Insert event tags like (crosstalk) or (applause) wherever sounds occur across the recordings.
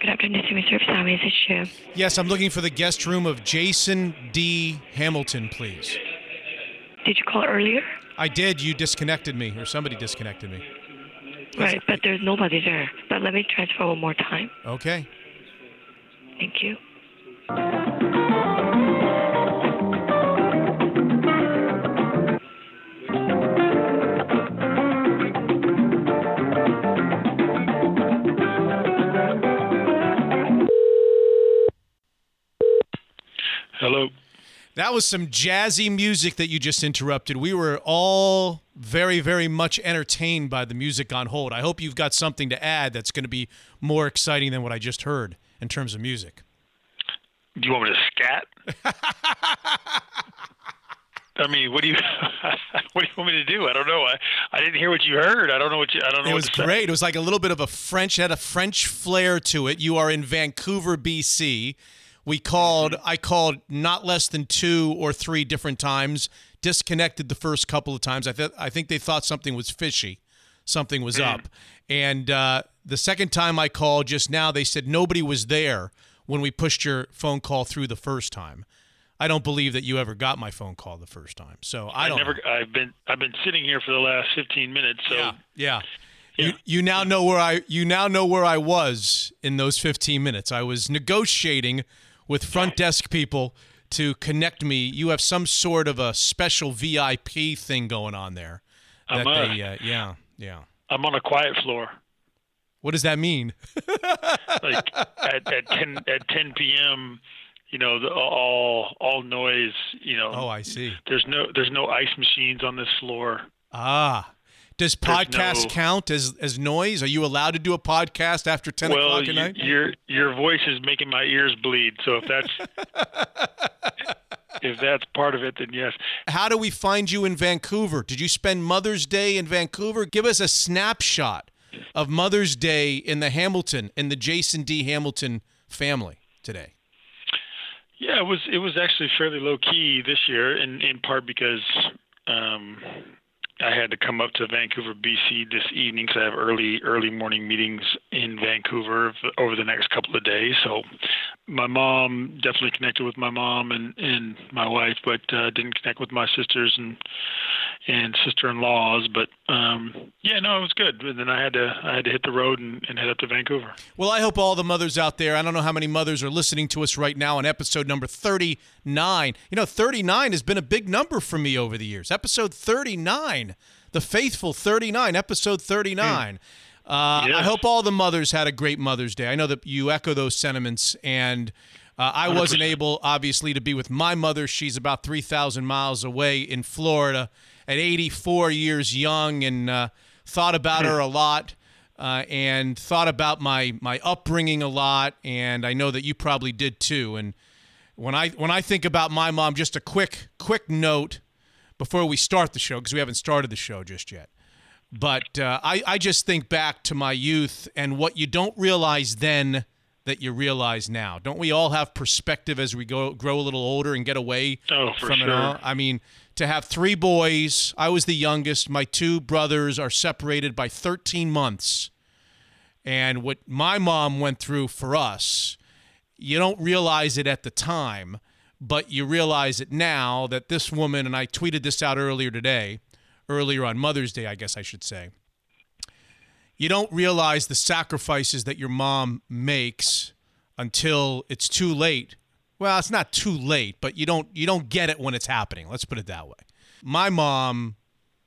Good afternoon, Simi Service. How may I assist you? Yes, I'm looking for the guest room of Jason D. Hamilton, please. Did you call earlier? I did. You disconnected me, or somebody disconnected me. Right, but there's nobody there. But let me transfer one more time. Okay. Thank you. That was some jazzy music that you just interrupted. We were all very, very much entertained by the music on hold. I hope you've got something to add that's going to be more exciting than what I just heard in terms of music. Do you want me to scat? I mean, what do you (laughs) what do you want me to do? I don't know. I, I didn't hear what you heard. I don't know what you. I don't know. It what was to say. great. It was like a little bit of a French, had a French flair to it. You are in Vancouver, BC. We called, I called not less than two or three different times, disconnected the first couple of times. I, th- I think they thought something was fishy, something was up. And uh, the second time I called just now, they said nobody was there when we pushed your phone call through the first time. I don't believe that you ever got my phone call the first time. So I I don't never. know. I've been I've been sitting here for the last 15 minutes. So Yeah, yeah. You, Yeah. you now know where I you now know where I was in those 15 minutes. I was negotiating with front desk people to connect me. You have some sort of a special VIP thing going on there. I'm, That uh, they, uh, yeah, yeah. I'm on a quiet floor. What does that mean? (laughs) Like at, at 10 at 10 p.m. You know, the, all all noise. You know. Oh, I see. There's no there's no ice machines on this floor. Ah. Does podcast no- count as as noise? Are you allowed to do a podcast after 10 well, o'clock at y- night? your your voice is making my ears bleed. So if that's (laughs) if that's part of it, then yes. How do we find you in Vancouver? Did you spend Mother's Day in Vancouver? Give us a snapshot of Mother's Day in the Hamilton, in the Jason D. Hamilton family today. Yeah, it was it was actually fairly low key this year, in in part because um, I had to come up to Vancouver, BC this evening because I have early early morning meetings in Vancouver over the next couple of days. So my mom definitely connected with my mom and and my wife, but uh, didn't connect with my sisters and and sister-in-laws. But um, yeah, no, it was good. And then I had to I had to hit the road and, and head up to Vancouver. Well, I hope all the mothers out there, I don't know how many mothers are listening to us right now on episode number 39. You know, 39 has been a big number for me over the years. Episode 39, the faithful 39, episode 39. Uh, I hope all the mothers had a great Mother's Day. I know that you echo those sentiments, and uh, I wasn't able, obviously, to be with my mother. She's about 3,000 miles away in Florida at 84 years young, and uh, thought about her a lot uh, and thought about my my upbringing a lot, and I know that you probably did too. And when I when I think about my mom, just a quick quick note before we start the show because we haven't started the show just yet. But uh, I I just think back to my youth and what you don't realize then that you realize now. Don't we all have perspective as we go grow a little older and get away Oh, from it all? I mean, to have three boys, I was the youngest. My two brothers are separated by 13 months. And what my mom went through for us, you don't realize it at the time, but you realize it now that this woman, and I tweeted this out earlier today, earlier on Mother's Day, I guess I should say. You don't realize the sacrifices that your mom makes until it's too late. Well, it's not too late, but you don't you don't get it when it's happening. Let's put it that way. My mom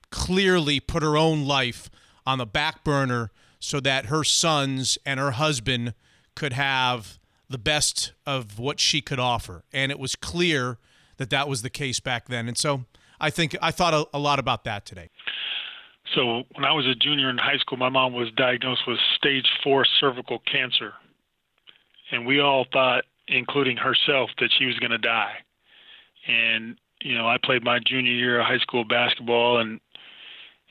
clearly put her own life on the back burner so that her sons and her husband could have the best of what she could offer. And it was clear that that was the case back then. And so I think I thought a, a lot about that today. So when I was a junior in high school, my mom was diagnosed with stage four cervical cancer, and we all thought, including herself, that she was going to die. And you know, I played my junior year of high school basketball and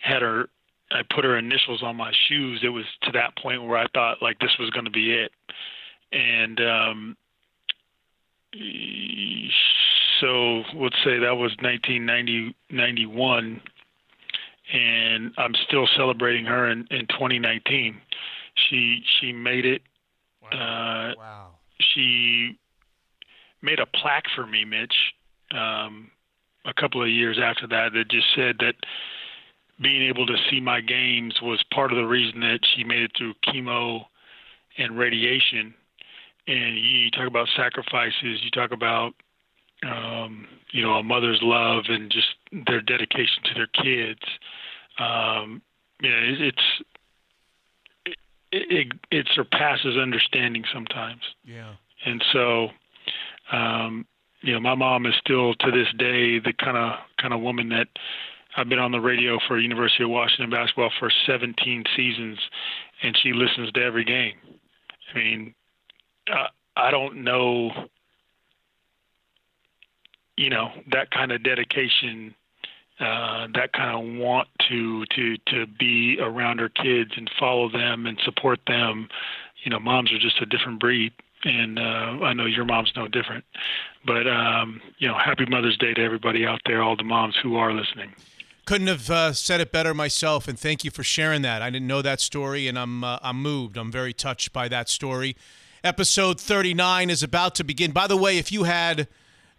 had her. I put her initials on my shoes. It was to that point where I thought like this was going to be it. And um, so let's say that was 1990 91 and I'm still celebrating her in, in 2019. She she made it. Wow. Uh, Wow. she made a plaque for me, Mitch, um, a couple of years after that that just said that being able to see my games was part of the reason that she made it through chemo and radiation. And you, you talk about sacrifices, you talk about um, you know a mother's love and just their dedication to their kids. Um, you know, it, it's it, it, it surpasses understanding sometimes Yeah. and so um you know my mom is still to this day the kind of kind of woman that I've been on the radio for University of Washington basketball for 17 seasons and she listens to every game I mean uh, I don't know you know that kind of dedication uh, that kind of want to to to be around her kids and follow them and support them. You know, moms are just a different breed, and uh, I know your mom's no different. But um, you know, happy Mother's Day to everybody out there, all the moms who are listening. Couldn't have uh, said it better myself, and thank you for sharing that. I didn't know that story, and I'm uh, I'm moved. I'm very touched by that story. Episode 39 is about to begin. By the way, if you had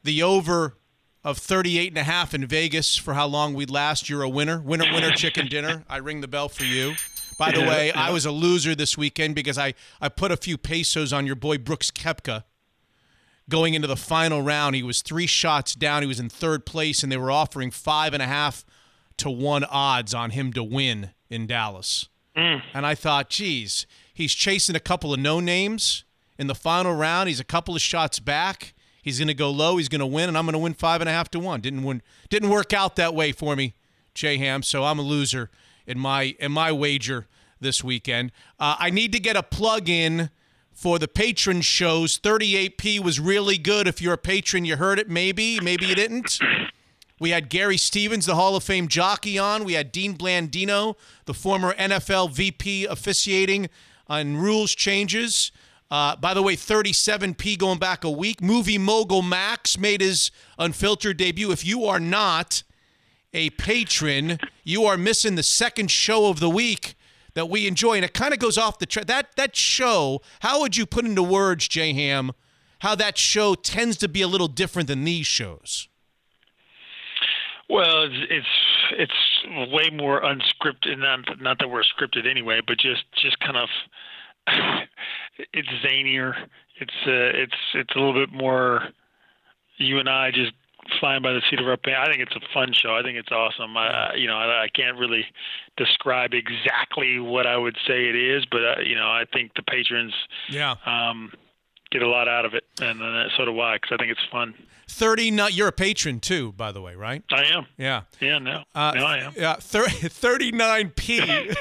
the over of 38 and a half in Vegas for how long we'd last, you're a winner. Winner, winner, chicken dinner. I ring the bell for you. By the Yeah, way, yeah. I was a loser this weekend because I, I put a few pesos on your boy Brooks Koepka going into the final round. He was three shots down. He was in third place, and they were offering five and a half to one odds on him to win in Dallas. Mm. And I thought, geez, he's chasing a couple of no names in the final round. He's a couple of shots back. He's going to go low. He's going to win, and I'm going to win five and a half to one. Didn't win. Didn't work out that way for me, Jay Ham. So I'm a loser in my in my wager this weekend. Uh, I need to get a plug in for the patron shows. 38p was really good. If you're a patron, you heard it. Maybe, maybe you didn't. We had Gary Stevens, the Hall of Fame jockey, on. We had Dean Blandino, the former NFL VP officiating on rules changes. Uh, by the way, 37p going back a week. Movie mogul Max made his unfiltered debut. If you are not a patron, you are missing the second show of the week that we enjoy, and it kind of goes off the track. That that show, how would you put into words, J Ham, how that show tends to be a little different than these shows? Well, it's it's it's way more unscripted. Not not that we're scripted anyway, but just just kind of it's zanier. It's uh, it's it's a little bit more. You and I just flying by the seat of our pants. I think it's a fun show. I think it's awesome. I, you know, I, I can't really describe exactly what I would say it is, but uh, you know, I think the patrons Yeah. um, get a lot out of it, and uh, so do I, because I think it's fun. 30 not you're a patron too, by the way, right? I am. Yeah. Yeah, no, Uh, no, I am. Yeah, thir- (laughs) 39p.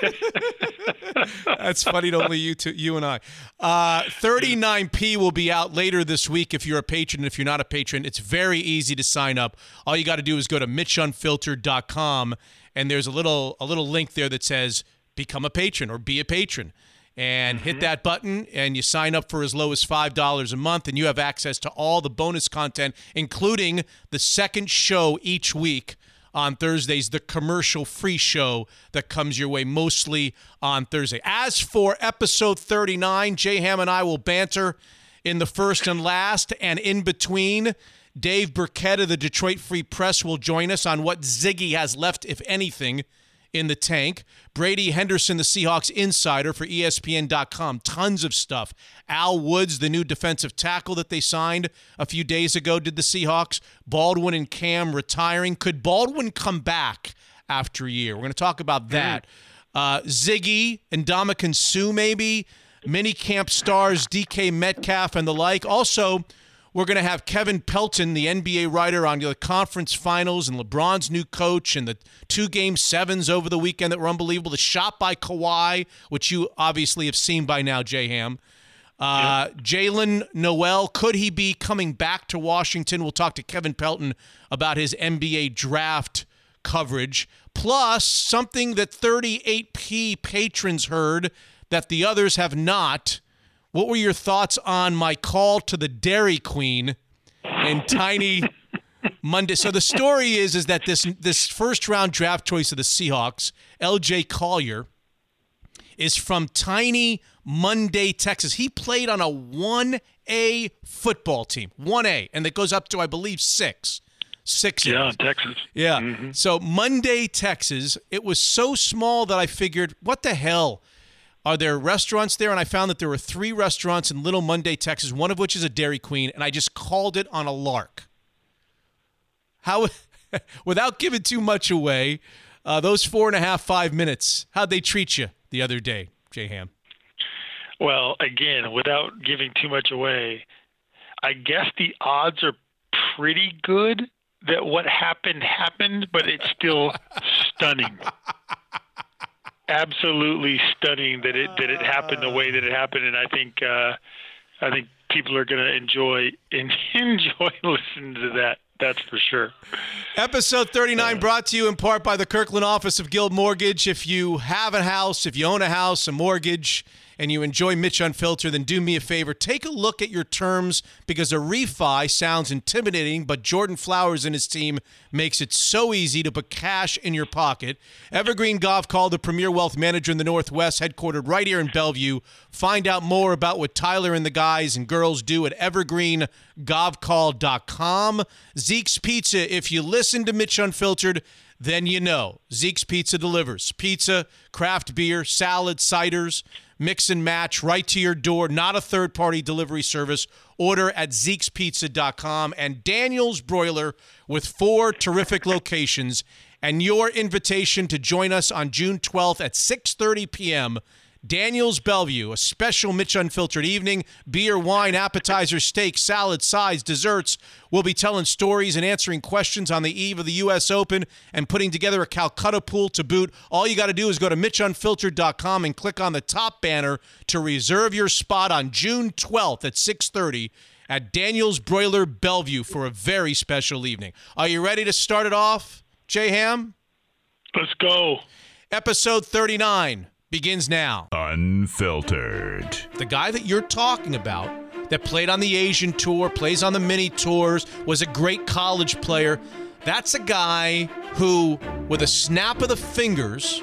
(laughs) That's funny to only you two, you and I. Uh, 39p will be out later this week if you're a patron. If you're not a patron, it's very easy to sign up. All you got to do is go to mitchunfiltered.com and there's a little a little link there that says become a patron or be a patron. And hit mm-hmm. that button, and you sign up for as low as $5 a month, and you have access to all the bonus content, including the second show each week on Thursdays, the commercial free show that comes your way mostly on Thursday. As for episode 39, Jay Ham and I will banter in the first and last, and in between, Dave Birkett of the Detroit Free Press will join us on what Ziggy has left, if anything, in the tank. Brady Henderson, the Seahawks insider for ESPN.com. Tons of stuff. Al Woods, the new defensive tackle that they signed a few days ago, did the Seahawks. Baldwin and Cam retiring. Could Baldwin come back after a year? We're going to talk about that. Uh, Ziggy and Ndamukong Suh, maybe. Mini camp stars DK Metcalf and the like. Also, we're going to have Kevin Pelton, the NBA writer, on the conference finals and LeBron's new coach and the two game sevens over the weekend that were unbelievable. The shot by Kawhi, which you obviously have seen by now, J Ham. Uh, Jaylen Nowell, could he be coming back to Washington? We'll talk to Kevin Pelton about his NBA draft coverage. Plus, something that 38P patrons heard that the others have not. What were your thoughts on my call to the Dairy Queen and Tiny Munday? So the story is is that this this first round draft choice of the Seahawks, LJ Collier, is from tiny Munday, Texas. He played on a 1A football team, 1A, and it goes up to, I believe, six. Six. Yeah, A's. in Texas. Yeah. Mm-hmm. So Munday, Texas, it was so small that I figured, what the hell? Are there restaurants there? And I found that there were three restaurants in Little Munday, Texas, one of which is a Dairy Queen, and I just called it on a lark. How, (laughs) without giving too much away, uh, those four and a half, five minutes, how'd they treat you the other day, J Ham? Well, again, without giving too much away, I guess the odds are pretty good that what happened happened, but it's still (laughs) stunning. Absolutely stunning that it that it happened the way that it happened, and I think uh, I think people are going to enjoy (laughs) enjoy listening to that. That's for sure. Episode 39 brought to you in part by the Kirkland office of Guild Mortgage. If you have a house, if you own a house, a mortgage, and you enjoy Mitch Unfiltered, then do me a favor. Take a look at your terms because a refi sounds intimidating, but Jordan Flowers and his team makes it so easy to put cash in your pocket. Evergreen Gavekal, the premier wealth manager in the Northwest, headquartered right here in Bellevue. Find out more about what Tyler and the guys and girls do at evergreengavekal.com. Zeke's Pizza, if you listen to Mitch Unfiltered, then you know Zeke's Pizza delivers pizza, craft beer, salad, ciders, mix and match right to your door, not a third party delivery service. Order at Zeke'sPizza.com and Daniel's Broiler with four terrific locations. And your invitation to join us on June 12th at 6:30 p.m. Daniel's Bellevue, a special Mitch Unfiltered evening. Beer, wine, appetizer, steak, salad, sides, desserts. We'll be telling stories and answering questions on the eve of the U.S. Open and putting together a Calcutta pool to boot. All you got to do is go to MitchUnfiltered.com and click on the top banner to reserve your spot on June 12th at 6:30 at Daniel's Broiler Bellevue for a very special evening. Are you ready to start it off, J Ham? Let's go. Episode 39 begins now. Unfiltered. The guy that you're talking about that played on the Asian tour, plays on the mini tours, was a great college player. That's a guy who, with a snap of the fingers,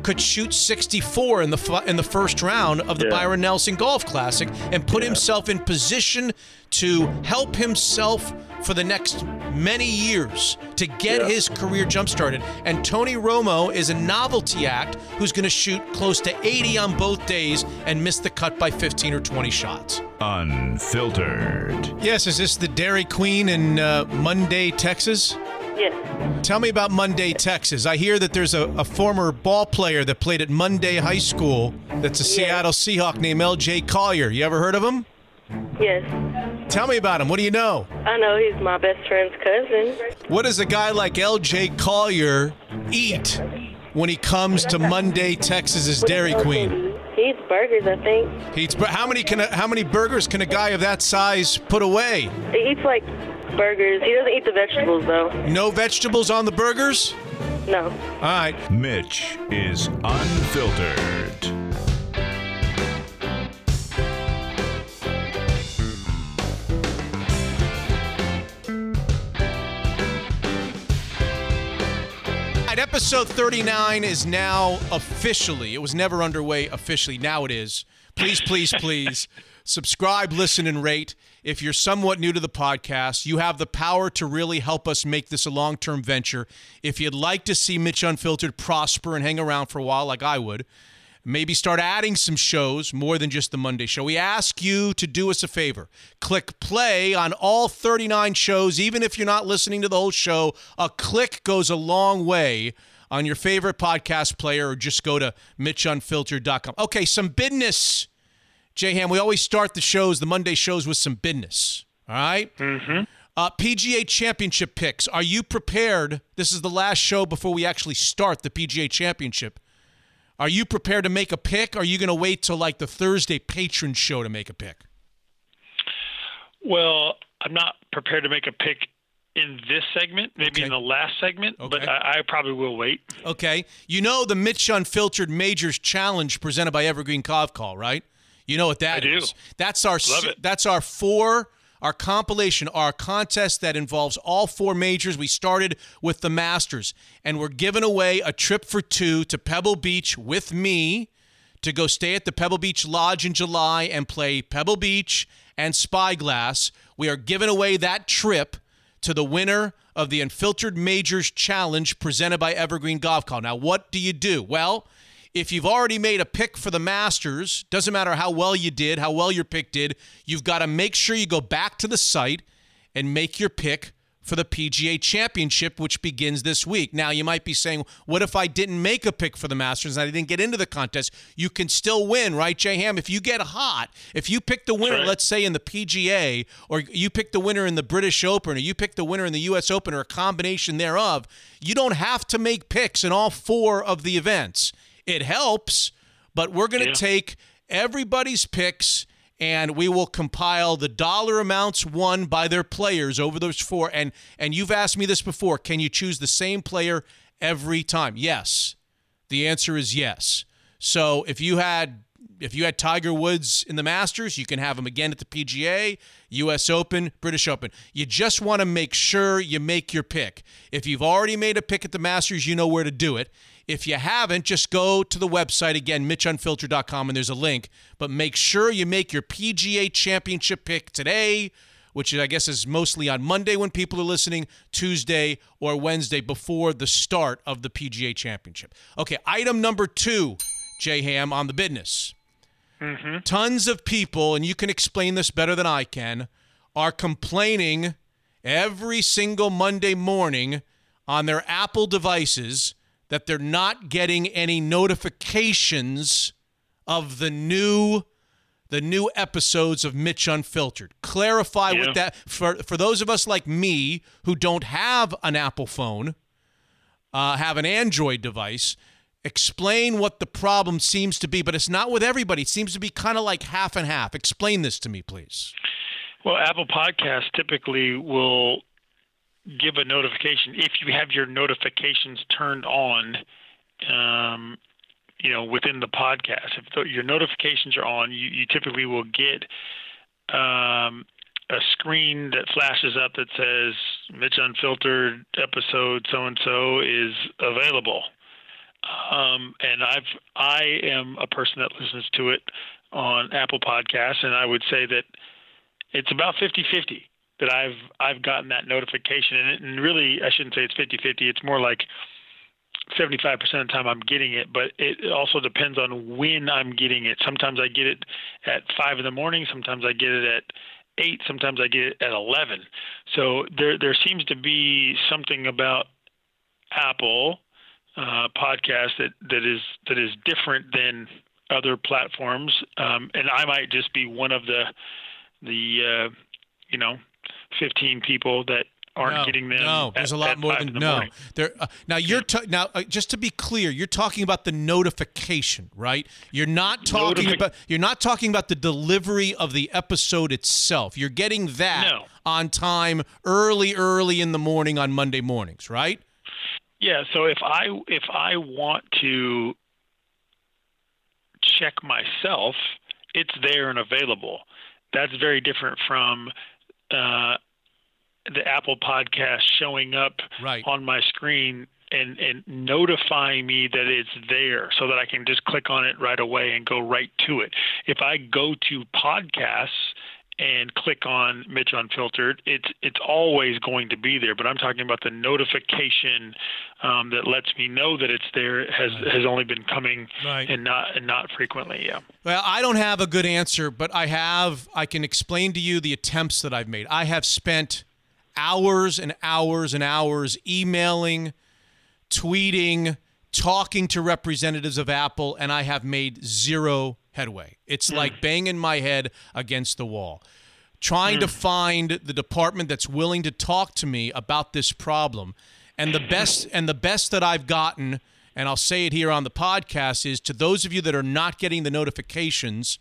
could shoot 64 in the fu- in the first round of the Yeah. Byron Nelson Golf Classic and put himself in position to help himself for the next many years to get Yeah. his career jump started. And Tony Romo is a novelty act who's going to shoot close to 80 on both days and miss the cut by 15 or 20 shots. Unfiltered. Yes, is this the Dairy Queen in uh, Munday, Texas? Yes. Tell me about Munday, Texas. I hear that there's a, a former ball player that played at Munday High School that's a Seattle Seahawk named L.J. Collier. You ever heard of him? Yes. Tell me about him. What do you know? I know he's my best friend's cousin. What does a guy like L.J. Collier eat when he comes to Munday, Texas's Dairy Queen? He eats burgers, I think. He eats, how many can a, how many burgers can a guy of that size put away? He eats like burgers. He doesn't eat the vegetables though. No vegetables on the burgers? No. All right. Mitch is unfiltered. All right, episode 39 is now officially, it was never underway officially. Now it is. Please, please, please (laughs) subscribe, listen, and rate. If you're somewhat new to the podcast, you have the power to really help us make this a long term venture. If you'd like to see Mitch Unfiltered prosper and hang around for a while, like I would, maybe start adding some shows more than just the Monday show. We ask you to do us a favor. Click play on all 39 shows, even if you're not listening to the whole show. A click goes a long way on your favorite podcast player, or just go to MitchUnfiltered.com. Okay, some business. J Ham, we always start the shows, the Monday shows, with some business. All right? Mm-hmm. Uh, PGA Championship picks. Are you prepared? This is the last show before we actually start the PGA Championship. Are you prepared to make a pick? Are you going to wait till like the Thursday patron show to make a pick? Well, I'm not prepared to make a pick in this segment, maybe Okay. in the last segment, Okay. but I, I probably will wait. Okay. You know the Mitch Unfiltered Majors Challenge presented by Evergreen Gavekal, right? You know what that I do. That's our Love it. that's our four our compilation, our contest that involves all four majors. We started with the Masters, and we're giving away a trip for two to Pebble Beach with me to go stay at the Pebble Beach Lodge in July and play Pebble Beach and Spyglass. We are giving away that trip to the winner of the Unfiltered Majors Challenge presented by Evergreen Gavekal. Now, what do you do? Well, if you've already made a pick for the Masters, doesn't matter how well you did, how well your pick did, you've got to make sure you go back to the site and make your pick for the PGA Championship, which begins this week. Now, you might be saying, what if I didn't make a pick for the Masters and I didn't get into the contest? You can still win, right, Jay Ham? If you get hot, if you pick the winner, right. let's say in the PGA, or you pick the winner in the British Open, or you pick the winner in the U.S. Open, or a combination thereof, you don't have to make picks in all four of the events. It helps, but we're going to Yeah. take everybody's picks and we will compile the dollar amounts won by their players over those four and and you've asked me this before can you choose the same player every time yes the answer is yes so if you had if you had Tiger Woods in the Masters, you can have him again at the PGA, US Open, British Open. You just want to make sure you make your pick. If you've already made a pick at the Masters, you know where to do it. If you haven't, just go to the website again, mitchunfiltered.com, and there's a link. But make sure you make your PGA Championship pick today, which I guess is mostly on Monday when people are listening, Tuesday or Wednesday before the start of the PGA Championship. Okay, item number two, J Ham, on the business. Mm-hmm. Tons of people, and you can explain this better than I can, are complaining every single Monday morning on their Apple devices that they're not getting any notifications of the new the new episodes of Mitch Unfiltered. Clarify Yeah. what that for for those of us like me who don't have an Apple phone, uh, have an Android device. Explain what the problem seems to be, but it's not with everybody. It seems to be kind of like half and half. Explain this to me, please. Well, Apple Podcasts typically will give a notification if you have your notifications turned on. Um, you know, within the podcast, if the, your notifications are on, you, you typically will get um, a screen that flashes up that says Mitch Unfiltered episode so and so is available. Um, and I've I am a person that listens to it on Apple Podcasts, and I would say that it's about 50-50 that I've I've gotten that notification, and, it, and really I shouldn't say it's 50-50. It's more like 75% of the time I'm getting it, but it also depends on when I'm getting it. Sometimes I get it at five in the morning. Sometimes I get it at eight. Sometimes I get it at 11. So there there seems to be something about Apple uh, podcast that, that is that is different than other platforms, um, and I might just be one of the the uh, you know 15 people that aren't no, getting them. No, there's at- a lot more than the no. morning. There uh, now you're ta- now uh, just to be clear, you're talking about the notification, right? You're not talking Notifi- about you're not talking about the delivery of the episode itself. You're getting that No. on time, early, early in the morning on Monday mornings, right? Yeah, so if I if I want to check myself, it's there and available. That's very different from uh, the Apple podcast showing up Right. on my screen and, and notifying me that it's there so that I can just click on it right away and go right to it. If I go to podcasts and click on Mitch Unfiltered, it's it's always going to be there. But I'm talking about the notification um, that lets me know that it's there has has only been coming Right. and not and not frequently. Yeah. Well, I don't have a good answer, but I have I can explain to you the attempts that I've made. I have spent hours and hours and hours emailing, tweeting, talking to representatives of Apple, and I have made zero headway. It's like banging my head against the wall. Trying to find the department that's willing to talk to me about this problem. And the best and the best that I've gotten, and I'll say it here on the podcast, is to those of you that are not getting the notifications.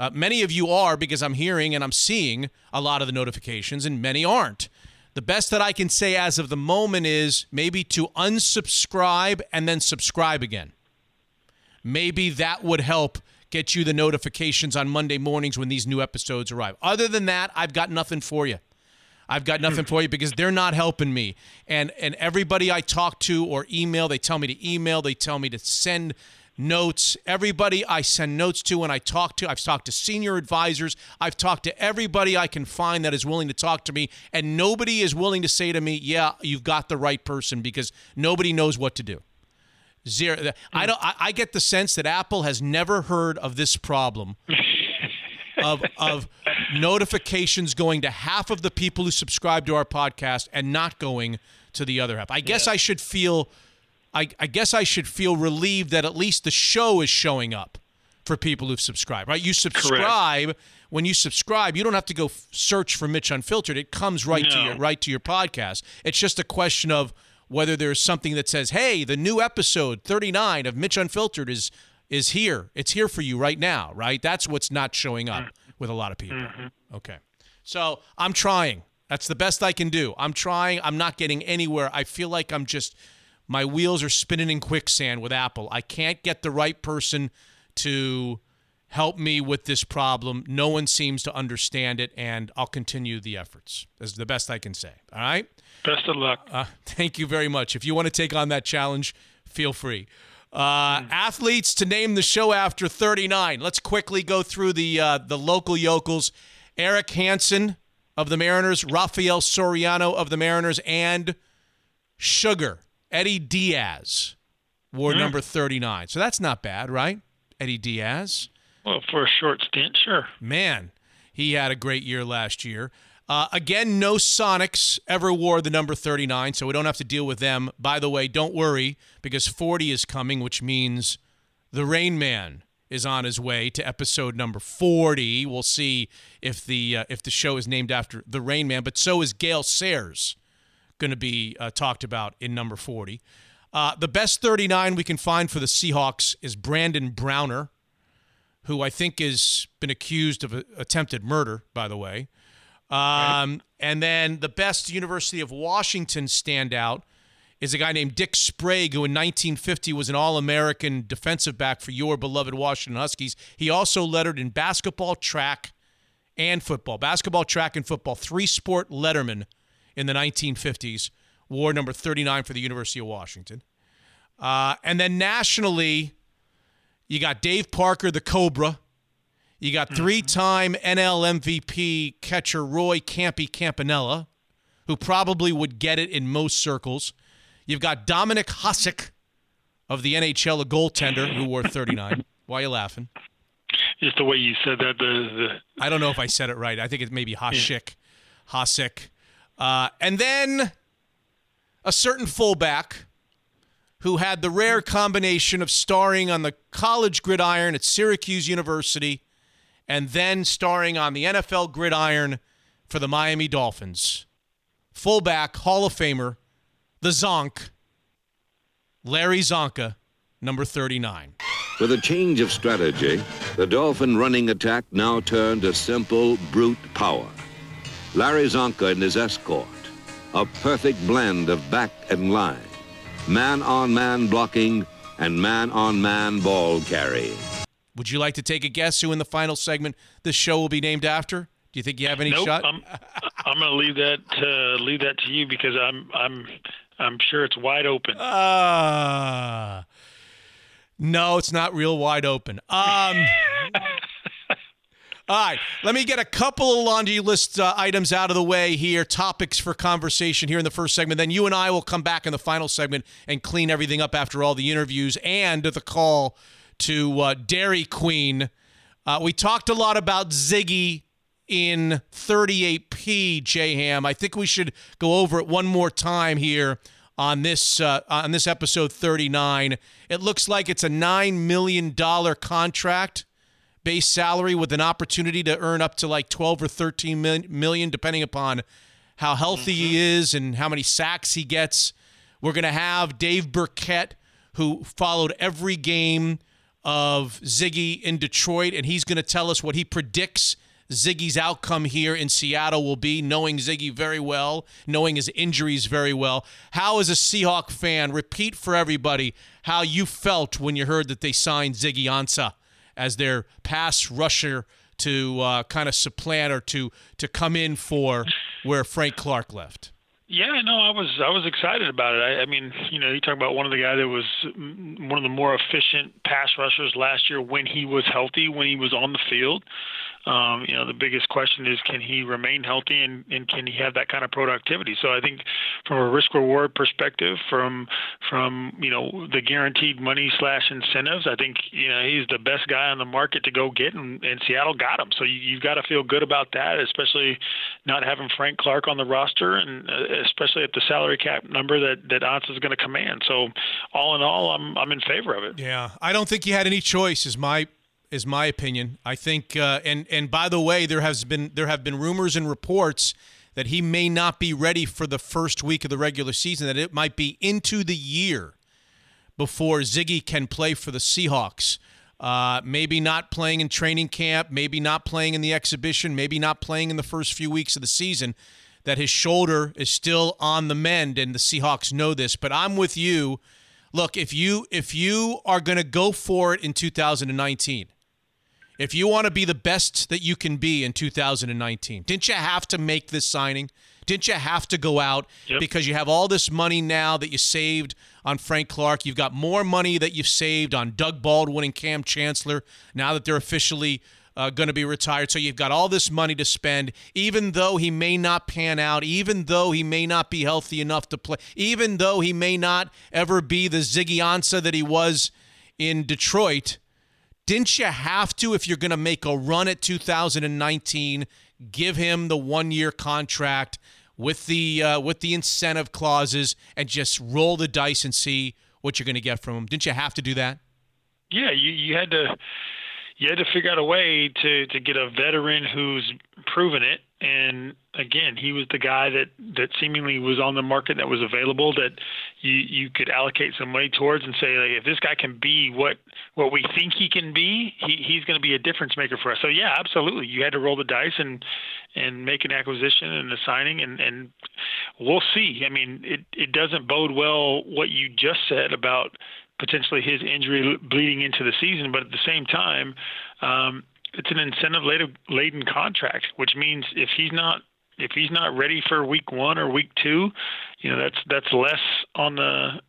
Uh, many of you are because I'm hearing and I'm seeing a lot of the notifications, and many aren't. The best that I can say as of the moment is maybe to unsubscribe and then subscribe again. Maybe that would help get you the notifications on Monday mornings when these new episodes arrive. Other than that, I've got nothing for you. I've got nothing hmm. for you because they're not helping me. And and everybody I talk to or email, they tell me to email, they tell me to send notes. Everybody I send notes to and I talk to, I've talked to senior advisors. I've talked to everybody I can find that is willing to talk to me, and nobody is willing to say to me, "Yeah, you've got the right person," because nobody knows what to do. Zero. I don't. I, I get the sense that Apple has never heard of this problem (laughs) of of notifications going to half of the people who subscribe to our podcast and not going to the other half. I guess I should feel. I, I guess I should feel relieved that at least the show is showing up for people who've subscribed. Right? You subscribe. Correct. When you subscribe, you don't have to go f- search for Mitch Unfiltered. It comes right to your right to your podcast. It's just a question of whether there's something that says, "Hey, the new episode 39 of Mitch Unfiltered is is here. It's here for you right now." Right? That's what's not showing up mm-hmm. with a lot of people. Mm-hmm. Okay. So, I'm trying. That's the best I can do. I'm trying. I'm not getting anywhere. I feel like I'm just my wheels are spinning in quicksand with Apple. I can't get the right person to help me with this problem. No one seems to understand it, and I'll continue the efforts. That's the best I can say. All right. Best of luck. Uh, thank you very much. If you want to take on that challenge, feel free. Uh, Athletes to name the show after 39. Let's quickly go through the uh, the local yokels. Erik Hanson of the Mariners, Rafael Soriano of the Mariners, and Sugar Eddie Diaz wore number 39. So that's not bad, right? Eddie Diaz. well, for a short stint, sure. Man, he had a great year last year. Uh, again, no Sonics ever wore the number 39, so we don't have to deal with them. By the way, don't worry because 40 is coming, which means the Rain Man is on his way to episode number 40. We'll see if the uh, if the show is named after the Rain Man, but so is Gale Sayers going to be uh, talked about in number 40. Uh, the best 39 we can find for the Seahawks is Brandon Browner who I think has been accused of attempted murder, by the way. Um, And then the best University of Washington standout is a guy named Dick Sprague, who in 1950 was an All American defensive back for your beloved Washington Huskies. He also lettered in basketball, track, and football. Basketball, track, and football. Three sport letterman in the 1950s. Wore number 39 for the University of Washington. Uh, and then nationally, you got Dave Parker, the Cobra. You got three-time NL MVP catcher Roy Campy Campanella, who probably would get it in most circles. You've got Dominik Hasek of the NHL, a goaltender who wore 39. (laughs) Why are you laughing? Just the way you said that, the, the I don't know if I said it right. I think it's maybe Hasek, Hasek. Uh, and then a certain fullback who had the rare combination of starring on the college gridiron at Syracuse University and then starring on the NFL gridiron for the Miami Dolphins. Fullback, Hall of Famer, the Zonk, Larry Csonka, number 39. With a change of strategy, the Dolphin running attack now turned to simple brute power. Larry Csonka and his escort, a perfect blend of back and line, man-on-man blocking and man-on-man ball carrying. Would you like to take a guess who in the final segment this show will be named after? Do you think you have any nope. shot? I'm I'm going to leave that to, leave that to you because I'm I'm I'm sure it's wide open. Uh, no, it's not real wide open. Um, (laughs) all right, let me get a couple of laundry list uh, items out of the way here, topics for conversation here in the first segment. Then you and I will come back in the final segment and clean everything up after all the interviews and the call to uh, Dairy Queen. Uh, we talked a lot about Ziggy in 38p J-Ham. I think we should go over it one more time here on this uh, on this episode 39. It looks like it's a 9 million dollar contract base salary with an opportunity to earn up to like 12 or 13 million, depending upon how healthy he is and how many sacks he gets. We're going to have Dave Birkett who followed every game of Ziggy in Detroit and he's going to tell us what he predicts Ziggy's outcome here in Seattle will be, knowing Ziggy very well, knowing his injuries very well. How, as a Seahawk fan, repeat for everybody how you felt when you heard that they signed Ziggy Ansah as their pass rusher to uh, kind of supplant or to to come in for where Frank Clark left. Yeah, no, I was I was excited about it. I, I mean, you know, you talk about one of the guys that was one of the more efficient pass rushers last year when he was healthy, when he was on the field. Um, you know, the biggest question is can he remain healthy and, and can he have that kind of productivity? So I think from a risk reward perspective, from from you know the guaranteed money slash incentives, I think you know he's the best guy on the market to go get, and, and Seattle got him. So you, you've got to feel good about that, especially not having Frank Clark on the roster, and uh, especially at the salary cap number that that Ansah is going to command. So all in all, I'm I'm in favor of it. Yeah, I don't think you had any choice. Is my is my opinion. I think, uh, and and by the way, there has been there have been rumors and reports that he may not be ready for the first week of the regular season. That it might be into the year before Ziggy can play for the Seahawks. Uh, maybe not playing in training camp, maybe not playing in the exhibition, maybe not playing in the first few weeks of the season. That his shoulder is still on the mend, and the Seahawks know this. But I'm with you. Look, if you if you are going to go for it in 2019, if you want to be the best that you can be in 2019, didn't you have to make this signing? Didn't you have to go out yep. because you have all this money now that you saved on Frank Clark? You've got more money that you've saved on Doug Baldwin and Cam Chancellor now that they're officially uh, going to be retired. So you've got all this money to spend, even though he may not pan out, even though he may not be healthy enough to play, even though he may not ever be the Ziggy Ansah that he was in Detroit didn't you have to, if you're going to make a run at 2019, give him the one-year contract with the uh, with the incentive clauses and just roll the dice and see what you're going to get from him? Didn't you have to do that? Yeah, you you had to you had to figure out a way to to get a veteran who's proven it and again, he was the guy that that seemingly was on the market that was available that you you could allocate some money towards and say like if this guy can be what what we think he can be, he he's going to be a difference maker for us. So yeah, absolutely, you had to roll the dice and and make an acquisition and a signing and and we'll see. I mean, it it doesn't bode well what you just said about potentially his injury bleeding into the season, but at the same time. Um, it's an incentive laden contract, which means if he's not if he's not ready for week one or week two, you know that's that's less on the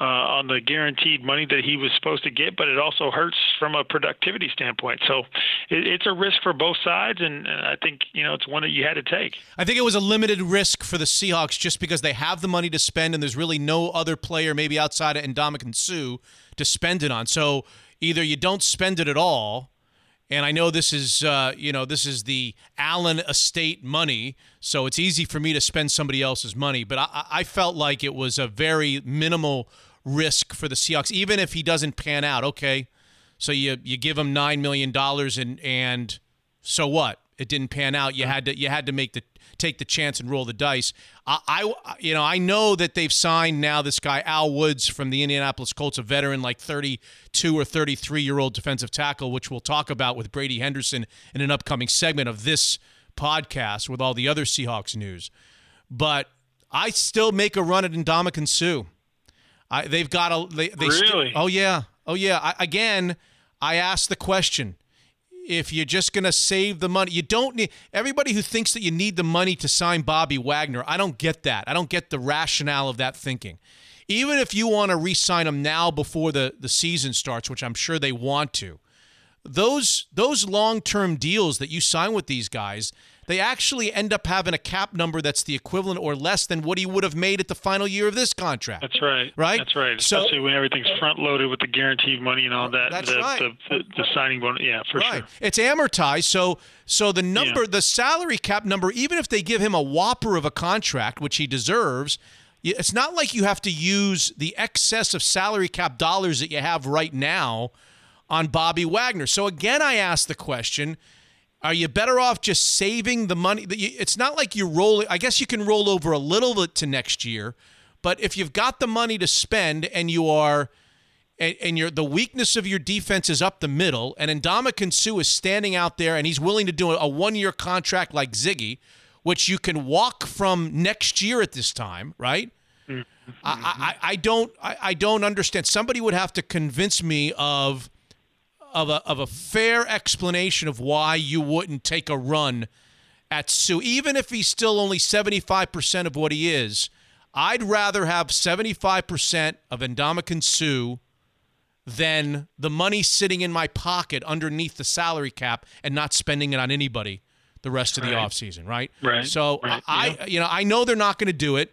uh, on the guaranteed money that he was supposed to get, but it also hurts from a productivity standpoint. So it, it's a risk for both sides, and, and, I think you know it's one that you had to take. I think it was a limited risk for the Seahawks just because they have the money to spend, and there's really no other player, maybe outside of Ndamukong Suh, to spend it on. So either you don't spend it at all and I know this is, uh, you know, this is the Allen estate money, so it's easy for me to spend somebody else's money. But I, I felt like it was a very minimal risk for the Seahawks, even if he doesn't pan out. Okay, so you you give him nine million dollars, and and so what? It didn't pan out. You had to you had to make the take the chance and roll the dice. I, I, you know, I know that they've signed now this guy Al Woods from the Indianapolis Colts, a veteran, like 32 or 33 year old defensive tackle, which we'll talk about with Brady Henderson in an upcoming segment of this podcast with all the other Seahawks news. But I still make a run at Ndamukong Suh. I, they've got a they, they really. St- oh yeah, oh yeah. I, again, I asked the question: if you're just going to save the money. You don't need everybody who thinks that you need the money to sign Bobby Wagner. I don't get that. I don't get the rationale of that thinking. Even if you want to re-sign him now before the, the season starts, which I'm sure they want to, those those long-term deals that you sign with these guys, they actually end up having a cap number that's the equivalent or less than what he would have made at the final year of this contract. That's right. Right. That's right. Especially so, when everything's front loaded with the guaranteed money and all that. That's the, right. The, the, the, signing bonus. Yeah, for right. sure. It's amortized. So so the number, yeah. the salary cap number, even if they give him a whopper of a contract, which he deserves. It's not like you have to use the excess of salary cap dollars that you have right now on Bobby Wagner. So again, I ask the question are you better off just saving the money? It's not like you roll. I guess you can roll over a little bit to next year, but if you've got the money to spend and you are, and, and you're the weakness of your defense is up the middle, and Indama Suh is standing out there and he's willing to do a one-year contract like Ziggy, which you can walk from next year at this time, right? Mm-hmm. I, I, I don't I, I don't understand. Somebody would have to convince me of of a, of a fair explanation of why you wouldn't take a run at Suh, even if he's still only 75% of what he is, I'd rather have 75% of Ndamukong Suh than the money sitting in my pocket underneath the salary cap and not spending it on anybody the rest of the Right. offseason, right? Right, So right, I, yeah. you know, I know they're not going to do it.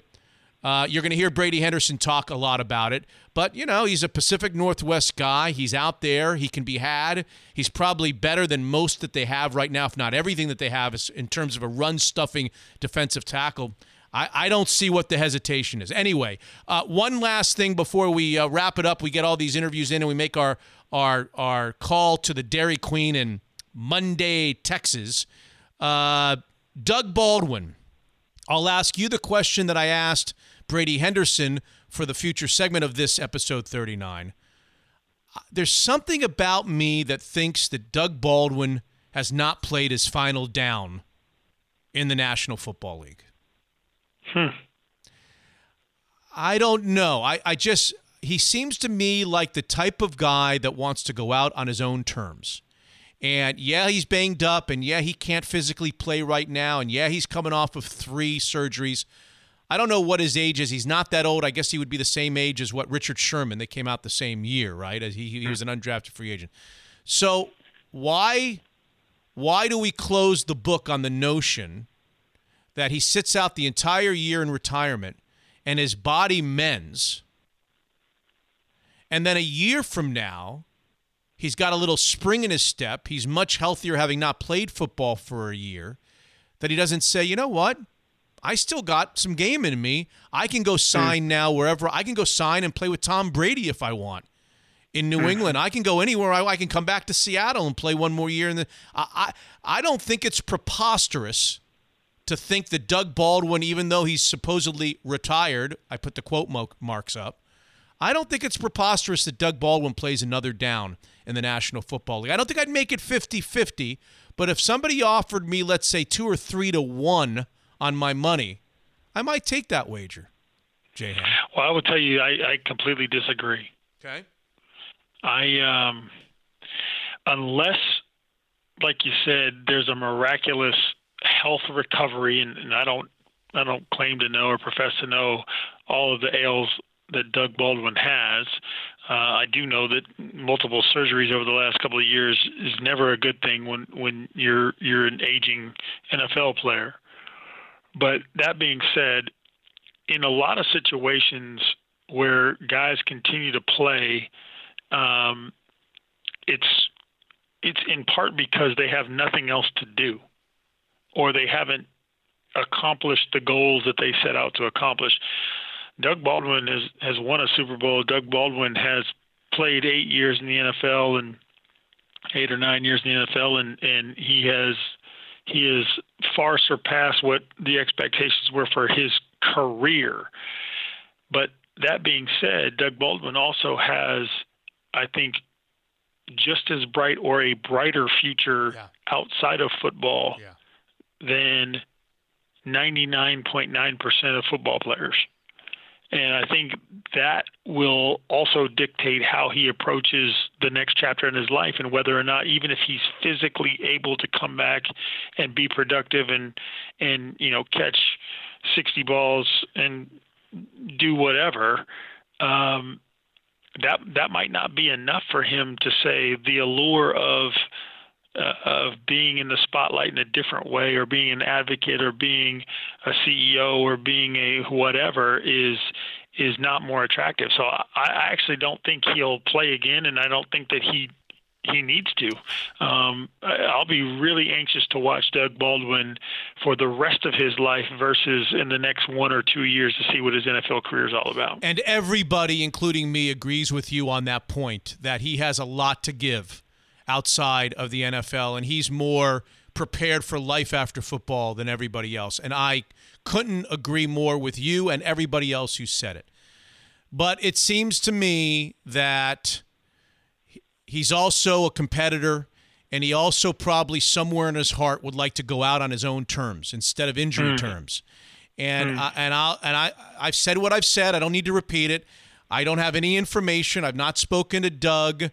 Uh, you're going to hear Brady Henderson talk a lot about it, but you know he's a Pacific Northwest guy. He's out there. He can be had. He's probably better than most that they have right now, if not everything that they have, is in terms of a run stuffing defensive tackle. I, I don't see what the hesitation is. Anyway, uh, one last thing before we uh, wrap it up. We get all these interviews in and we make our our our call to the Dairy Queen in Munday, Texas. Uh, Doug Baldwin. I'll ask you the question that I asked Brady Henderson for the future segment of this episode 39. Uh, There's something about me that thinks that Doug Baldwin has not played his final down in the National Football League. Hmm. I don't know. I, I just, he seems to me like the type of guy that wants to go out on his own terms. And yeah, he's banged up, and yeah, he can't physically play right now, and yeah, he's coming off of three surgeries. I don't know what his age is. He's not that old. I guess he would be the same age as what Richard Sherman. They came out the same year, right? As He, he was an undrafted free agent. So why why do we close the book on the notion that he sits out the entire year in retirement and his body mends, and then a year from now He's got a little spring in his step. He's much healthier having not played football for a year. That he doesn't say, you know what? I still got some game in me. I can go hmm. sign now wherever. I can go sign and play with Tom Brady if I want in New hmm. England. I can go anywhere. I, I can come back to Seattle and play one more year. And the, I, I, I don't think it's preposterous to think that Doug Baldwin, even though he's supposedly retired, I put the quote mo- marks up. I don't think it's preposterous that Doug Baldwin plays another down in the National Football League. I don't think I'd make it 50 50, but if somebody offered me, let's say, two or three to one on my money, I might take that wager. J Ham. Well, I will tell you, I, I completely disagree. Okay. I um, unless, like you said, there's a miraculous health recovery, and, and I don't, I don't claim to know or profess to know all of the ails that Doug Baldwin has. Uh, I do know that multiple surgeries over the last couple of years is never a good thing when when you're you're an aging NFL player. But that being said, in a lot of situations where guys continue to play, um, it's it's in part because they have nothing else to do, or they haven't accomplished the goals that they set out to accomplish. Doug Baldwin has has won a Super Bowl. Doug Baldwin has played eight years in the NFL and eight or nine years in the NFL, and and he has he has far surpassed what the expectations were for his career. But that being said, Doug Baldwin also has, I think, just as bright or a brighter future Yeah. outside of football Yeah. than 99.9% of football players. And I think that will also dictate how he approaches the next chapter in his life and whether or not, even if he's physically able to come back and be productive and, and you know, catch 60 balls and do whatever, um, that that might not be enough for him to say the allure of uh, of being in the spotlight in a different way, or being an advocate, or being a CEO, or being a whatever is is not more attractive. So I, I actually don't think he'll play again, and I don't think that he he needs to. Um, I'll be really anxious to watch Doug Baldwin for the rest of his life versus in the next one or two years to see what his NFL career is all about. And everybody, including me, agrees with you on that point that he has a lot to give outside of the NFL, and he's more prepared for life after football than everybody else. And I couldn't agree more with you and everybody else who said it. But it seems to me that he's also a competitor and he also probably somewhere in his heart would like to go out on his own terms instead of injury hmm. terms. And hmm. I, and I and I I've said what I've said. I don't need to repeat it. I don't have any information. I've not spoken to Doug.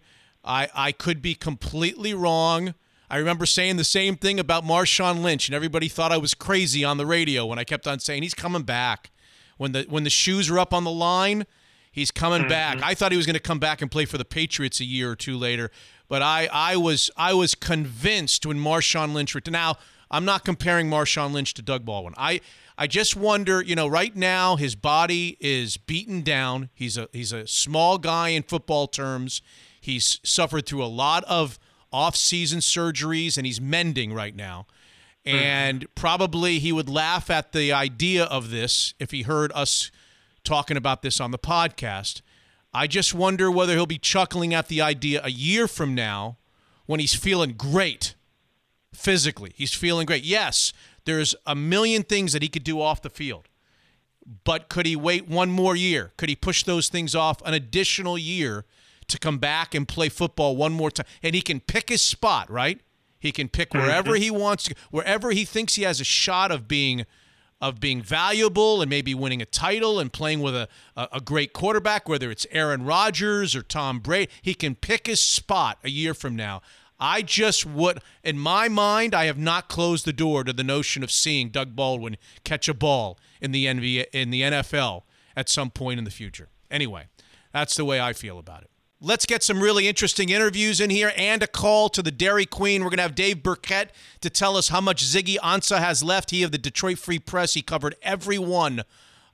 I I could be completely wrong. I remember saying the same thing about Marshawn Lynch, and everybody thought I was crazy on the radio when I kept on saying he's coming back. When the when the shoes are up on the line, he's coming mm-hmm. back. I thought he was going to come back and play for the Patriots a year or two later, but I I was I was convinced when Marshawn Lynch returned. Now I'm not comparing Marshawn Lynch to Doug Baldwin. I I just wonder, you know, right now his body is beaten down. He's a he's a small guy in football terms. He's suffered through a lot of off-season surgeries and he's mending right now. Mm-hmm. And probably he would laugh at the idea of this if he heard us talking about this on the podcast. I just wonder whether he'll be chuckling at the idea a year from now when he's feeling great physically. He's feeling great. Yes, there's a million things that he could do off the field. But could he wait one more year? Could he push those things off an additional year to come back and play football one more time. And he can pick his spot, right? He can pick mm-hmm. wherever he wants to, wherever he thinks he has a shot of being of being valuable and maybe winning a title and playing with a, a, a great quarterback, whether it's Aaron Rodgers or Tom Brady. He can pick his spot a year from now. I just would, in my mind, I have not closed the door to the notion of seeing Doug Baldwin catch a ball in the NBA, in the NFL at some point in the future. Anyway, that's the way I feel about it. Let's get some really interesting interviews in here and a call to the Dairy Queen. We're going to have Dave Birkett to tell us how much Ziggy Ansah has left. He of the Detroit Free Press. He covered every one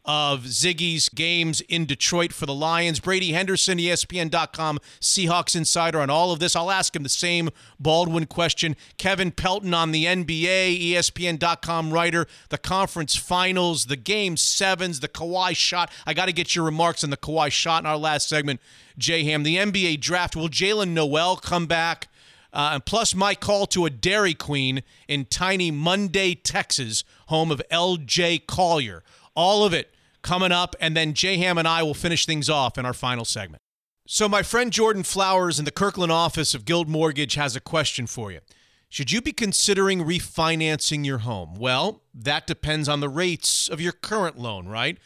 of Ziggy's games in Detroit for the Lions. Brady Henderson, ESPN.com Seahawks insider on all of this. I'll ask him the same Baldwin question. Kevin Pelton on the NBA, ESPN.com writer, the conference finals, the game sevens, the Kawhi shot. I got to get your remarks on the Kawhi shot in our last segment, J Ham. The NBA draft. Will Jaylen Nowell come back? Uh, and plus my call to a Dairy Queen in tiny Munday, Texas, home of L.J. Collier. All of it coming up, and then J Ham and I will finish things off in our final segment. So, my friend Jordan Flowers in the Kirkland office of Guild Mortgage has a question for you. Should you be considering refinancing your home? Well, that depends on the rates of your current loan, right?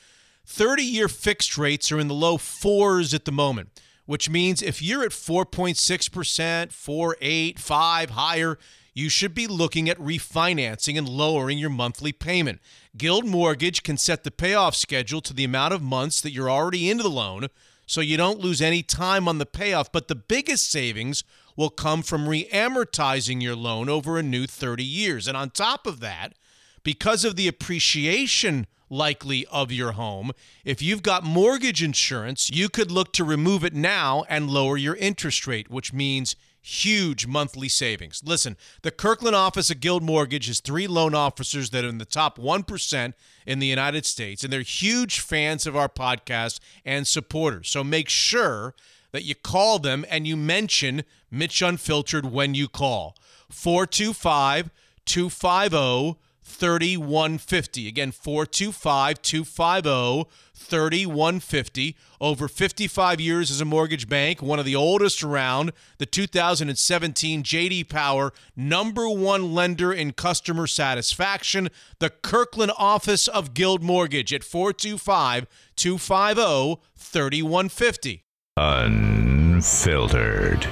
30 year fixed rates are in the low fours at the moment, which means if you're at 4.6%, 4, 8, 5, higher, you should be looking at refinancing and lowering your monthly payment. Guild Mortgage can set the payoff schedule to the amount of months that you're already into the loan so you don't lose any time on the payoff. But the biggest savings will come from reamortizing your loan over a new 30 years. And on top of that, because of the appreciation likely of your home, if you've got mortgage insurance, you could look to remove it now and lower your interest rate, which means huge monthly savings. Listen, the Kirkland office of Guild Mortgage has three loan officers that are in the top 1% in the United States, and they're huge fans of our podcast and supporters. So make sure that you call them and you mention Mitch Unfiltered when you call. 425 250 3150. Again, 425 250 3150. Over 55 years as a mortgage bank, one of the oldest around, the 2017 JD Power number one lender in customer satisfaction, the Kirkland office of Guild Mortgage at 425 250 3150. Unfiltered.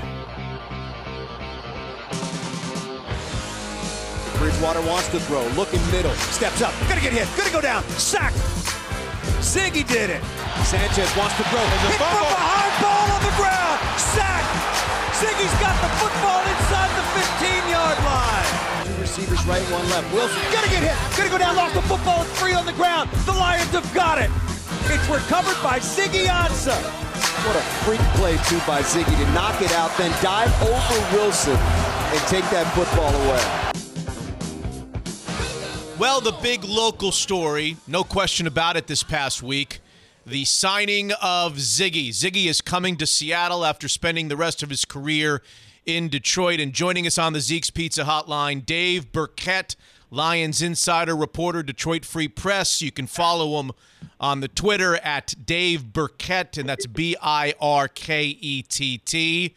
Bridgewater wants to throw, looking middle, steps up, gonna get hit, gonna go down, sack. Ziggy did it. Sanchez wants to throw, hit from behind, ball on the ground, sack. Ziggy's got the football inside the 15-yard line. Two receivers right, one left. Wilson gonna get hit, gonna go down, lost the football, it's free on the ground. The Lions have got it. It's recovered by Ziggy Ansah. What a freak play, too, by Ziggy to knock it out, then dive over Wilson and take that football away. Well, the big local story, no question about it, this past week the signing of Ziggy. Ziggy is coming to Seattle after spending the rest of his career in Detroit. And joining us on the Zeke's Pizza Hotline, Dave Birkett, Lions insider, reporter, Detroit Free Press. You can follow him on the Twitter at Dave Birkett, and that's B I R K E T T.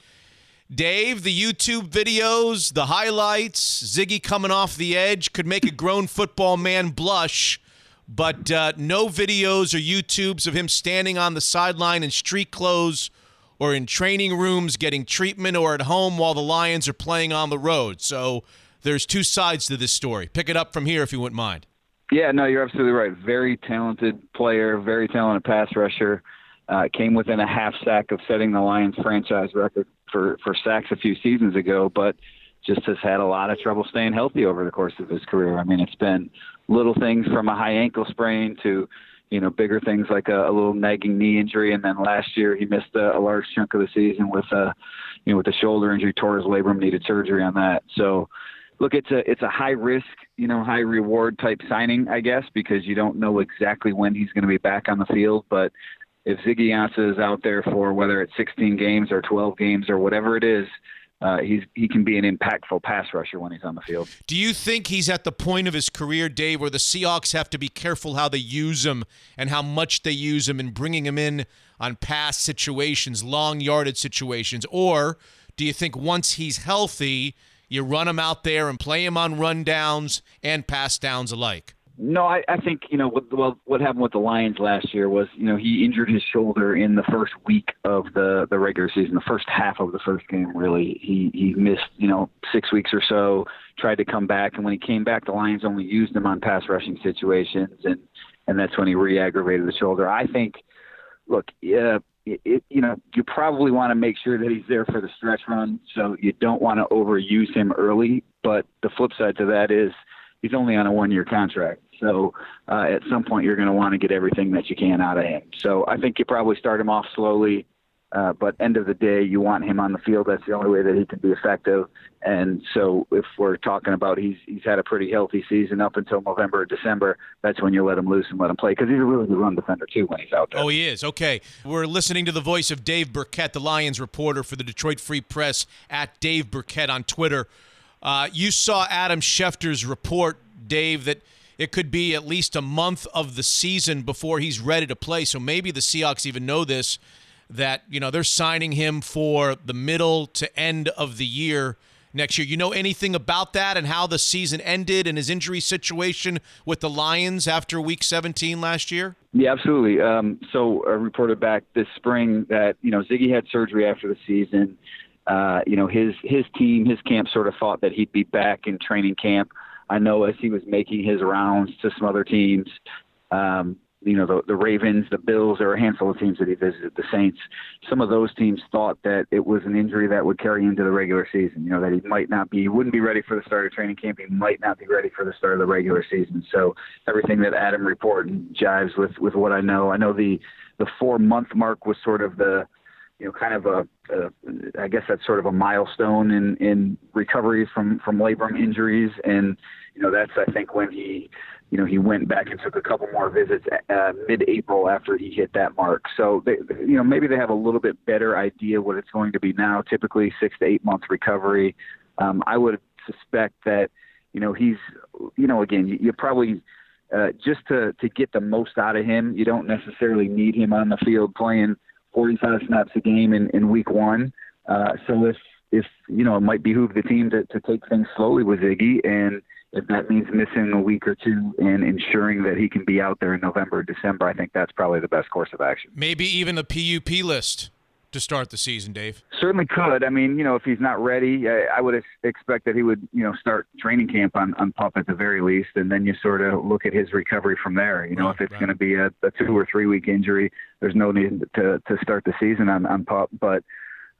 Dave, the YouTube videos, the highlights, Ziggy coming off the edge could make a grown football man blush, but uh, no videos or YouTubes of him standing on the sideline in street clothes or in training rooms getting treatment or at home while the Lions are playing on the road. So there's two sides to this story. Pick it up from here if you wouldn't mind. Yeah, no, you're absolutely right. Very talented player, very talented pass rusher. Uh, came within a half sack of setting the Lions franchise record for, for sacks a few seasons ago, but just has had a lot of trouble staying healthy over the course of his career. I mean, it's been little things from a high ankle sprain to, you know, bigger things like a, a little nagging knee injury, and then last year he missed a, a large chunk of the season with a, you know, with a shoulder injury, tore his labrum, needed surgery on that. So, look, it's a it's a high risk, you know, high reward type signing, I guess, because you don't know exactly when he's going to be back on the field, but if Ziggy Ansah is out there for whether it's 16 games or 12 games or whatever it is, uh, he's he can be an impactful pass rusher when he's on the field. Do you think he's at the point of his career, Dave, where the Seahawks have to be careful how they use him and how much they use him and bringing him in on pass situations, long yarded situations, or do you think once he's healthy, you run him out there and play him on rundowns and pass downs alike? No, I, I think you know what well, what happened with the Lions last year was you know he injured his shoulder in the first week of the the regular season, the first half of the first game. Really, he he missed you know six weeks or so. Tried to come back, and when he came back, the Lions only used him on pass rushing situations, and and that's when he re-aggravated the shoulder. I think, look, uh, it, it, you know, you probably want to make sure that he's there for the stretch run, so you don't want to overuse him early. But the flip side to that is he's only on a one-year contract. So uh, at some point, you're going to want to get everything that you can out of him. So I think you probably start him off slowly, uh, but end of the day, you want him on the field. That's the only way that he can be effective. And so if we're talking about he's he's had a pretty healthy season up until November or December, that's when you let him loose and let him play because he's a really good run defender too when he's out there. Oh, he is. Okay, we're listening to the voice of Dave Birkett, the Lions reporter for the Detroit Free Press at Dave Birkett on Twitter. Uh, you saw Adam Schefter's report, Dave, that it could be at least a month of the season before he's ready to play. So maybe the Seahawks even know this that, you know, they're signing him for the middle to end of the year next year. You know anything about that and how the season ended and his injury situation with the Lions after week 17 last year? Yeah, absolutely. Um, so I reported back this spring that, you know, Ziggy had surgery after the season. Uh, you know, his his team, his camp sort of thought that he'd be back in training camp I know as he was making his rounds to some other teams, um, you know, the, the Ravens, the Bills, there were a handful of teams that he visited, the Saints. Some of those teams thought that it was an injury that would carry into the regular season, you know, that he might not be, he wouldn't be ready for the start of training camp. He might not be ready for the start of the regular season. So everything that Adam reported jives with, with what I know. I know the, the four month mark was sort of the, you know, kind of a, a I guess that's sort of a milestone in in recovery from from labrum injuries, and you know that's I think when he, you know, he went back and took a couple more visits uh, mid-April after he hit that mark. So they, you know, maybe they have a little bit better idea what it's going to be now. Typically six to eight month recovery. Um, I would suspect that, you know, he's, you know, again, you, you probably. Uh, just to to get the most out of him, you don't necessarily need him on the field playing 45 snaps a game in, in week one. Uh, so if if you know it might behoove the team to, to take things slowly with Ziggy, and if that means missing a week or two and ensuring that he can be out there in November December, I think that's probably the best course of action. Maybe even the PUP list to start the season, Dave? Certainly could. I mean, you know, if he's not ready, I, I would expect that he would, you know, start training camp on, on pup at the very least, and then you sort of look at his recovery from there. You know, right, if it's right. going to be a, a two or three week injury, there's no need to to start the season on on pup, but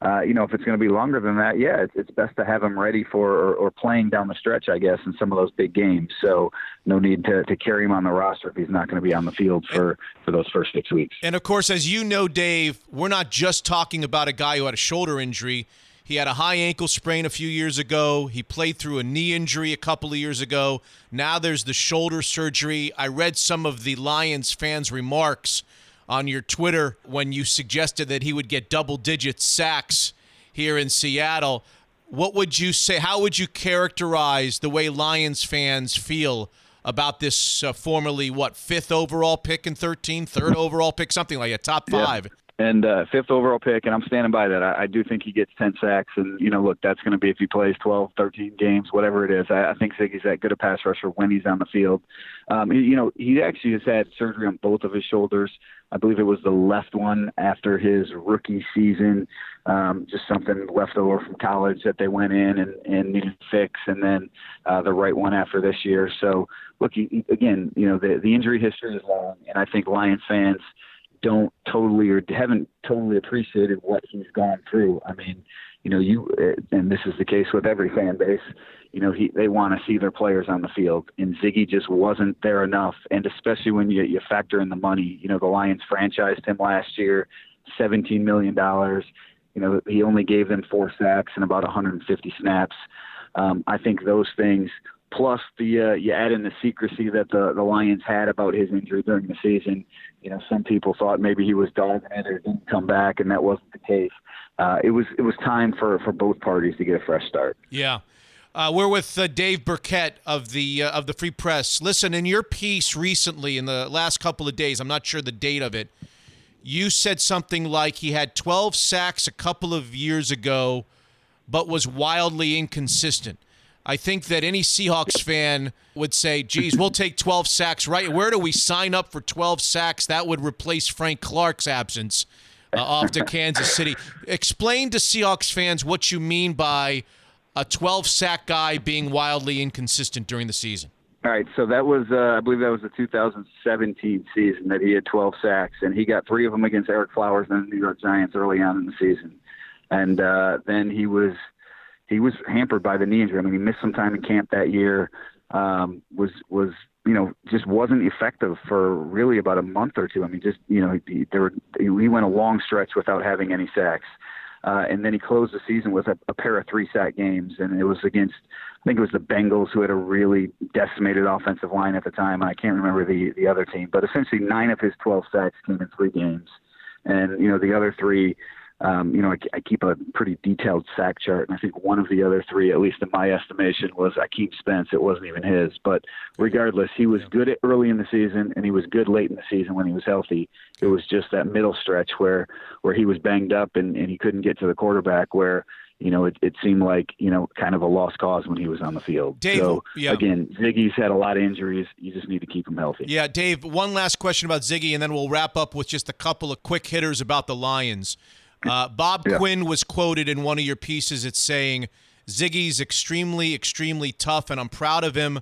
uh, you know, if it's going to be longer than that, yeah, it's, it's best to have him ready for or, or, playing down the stretch, I guess, in some of those big games. So no need to, to carry him on the roster if he's not going to be on the field for, for those first six weeks. And of course, as you know, Dave, we're not just talking about a guy who had a shoulder injury. He had a high ankle sprain a few years ago. He played through a knee injury a couple of years ago. Now there's the shoulder surgery. I read some of the Lions fans' remarks on your Twitter when you suggested that he would get double digit sacks here in Seattle. What would you say? How would you characterize the way Lions fans feel about this uh, formerly, what, fifth overall pick in 13, third overall pick, something like a top five? And uh, fifth overall pick, and I'm standing by that. I, I do think he gets 10 sacks, and you know, look, that's going to be if he plays 12, 13 games, whatever it is. I, I think Ziggy's that good a pass rusher when he's on the field. Um, he, you know, he actually has had surgery on both of his shoulders. I believe it was the left one after his rookie season, um, just something left over from college that they went in and, and needed to fix, and then uh, the right one after this year. So, look, he, again, you know, the the injury history is long, and I think Lions fans don't totally or haven't totally appreciated what he's gone through. I mean, you know, you and this is the case with every fan base. You know, he they want to see their players on the field, and Ziggy just wasn't there enough. And especially when you you factor in the money, you know, the Lions franchised him last year, seventeen million dollars. You know, he only gave them four sacks and about 150 snaps. Um, I think those things plus the uh, you add in the secrecy that the the Lions had about his injury during the season. You know, some people thought maybe he was dogging it or didn't come back, and that wasn't the case. Uh, it was it was time for for both parties to get a fresh start. Yeah. Uh, we're with uh, Dave Birkett of the uh, of the Free Press. Listen, in your piece recently, in the last couple of days, I'm not sure the date of it, you said something like he had 12 sacks a couple of years ago, but was wildly inconsistent. I think that any Seahawks fan would say, geez, we'll take 12 sacks, right? Where do we sign up for 12 sacks? That would replace Frank Clark's absence uh, off to Kansas City. Explain to Seahawks fans what you mean by a 12 sack guy being wildly inconsistent during the season. All right, so that was, uh, I believe that was the 2017 season that he had 12 sacks, and he got three of them against Ereck Flowers and the New York Giants early on in the season. And uh, then he was he was hampered by the knee injury. I mean, he missed some time in camp that year. Um, was was you know just wasn't effective for really about a month or two. I mean, just you know he, there were, he went a long stretch without having any sacks. Uh, and then he closed the season with a, a pair of three sack games, and it was against I think it was the Bengals who had a really decimated offensive line at the time. I can't remember the the other team, but essentially nine of his 12 sacks came in three games, and you know the other three um, you know, I, I, keep a pretty detailed sack chart, and I think one of the other three, at least in my estimation, was Akeem Spence. It wasn't even his, but regardless, he was good early in the season, and he was good late in the season when he was healthy. It was just that middle stretch where where he was banged up and, and he couldn't get to the quarterback. Where you know, it, it seemed like, you know, kind of a lost cause when he was on the field. Dave, so, yeah. again, Ziggy's had a lot of injuries. You just need to keep him healthy. Yeah, Dave, one last question about Ziggy, and then we'll wrap up with just a couple of quick hitters about the Lions. Uh, Bob yeah. Quinn was quoted in one of your pieces. It's saying Ziggy's extremely, extremely tough, and I'm proud of him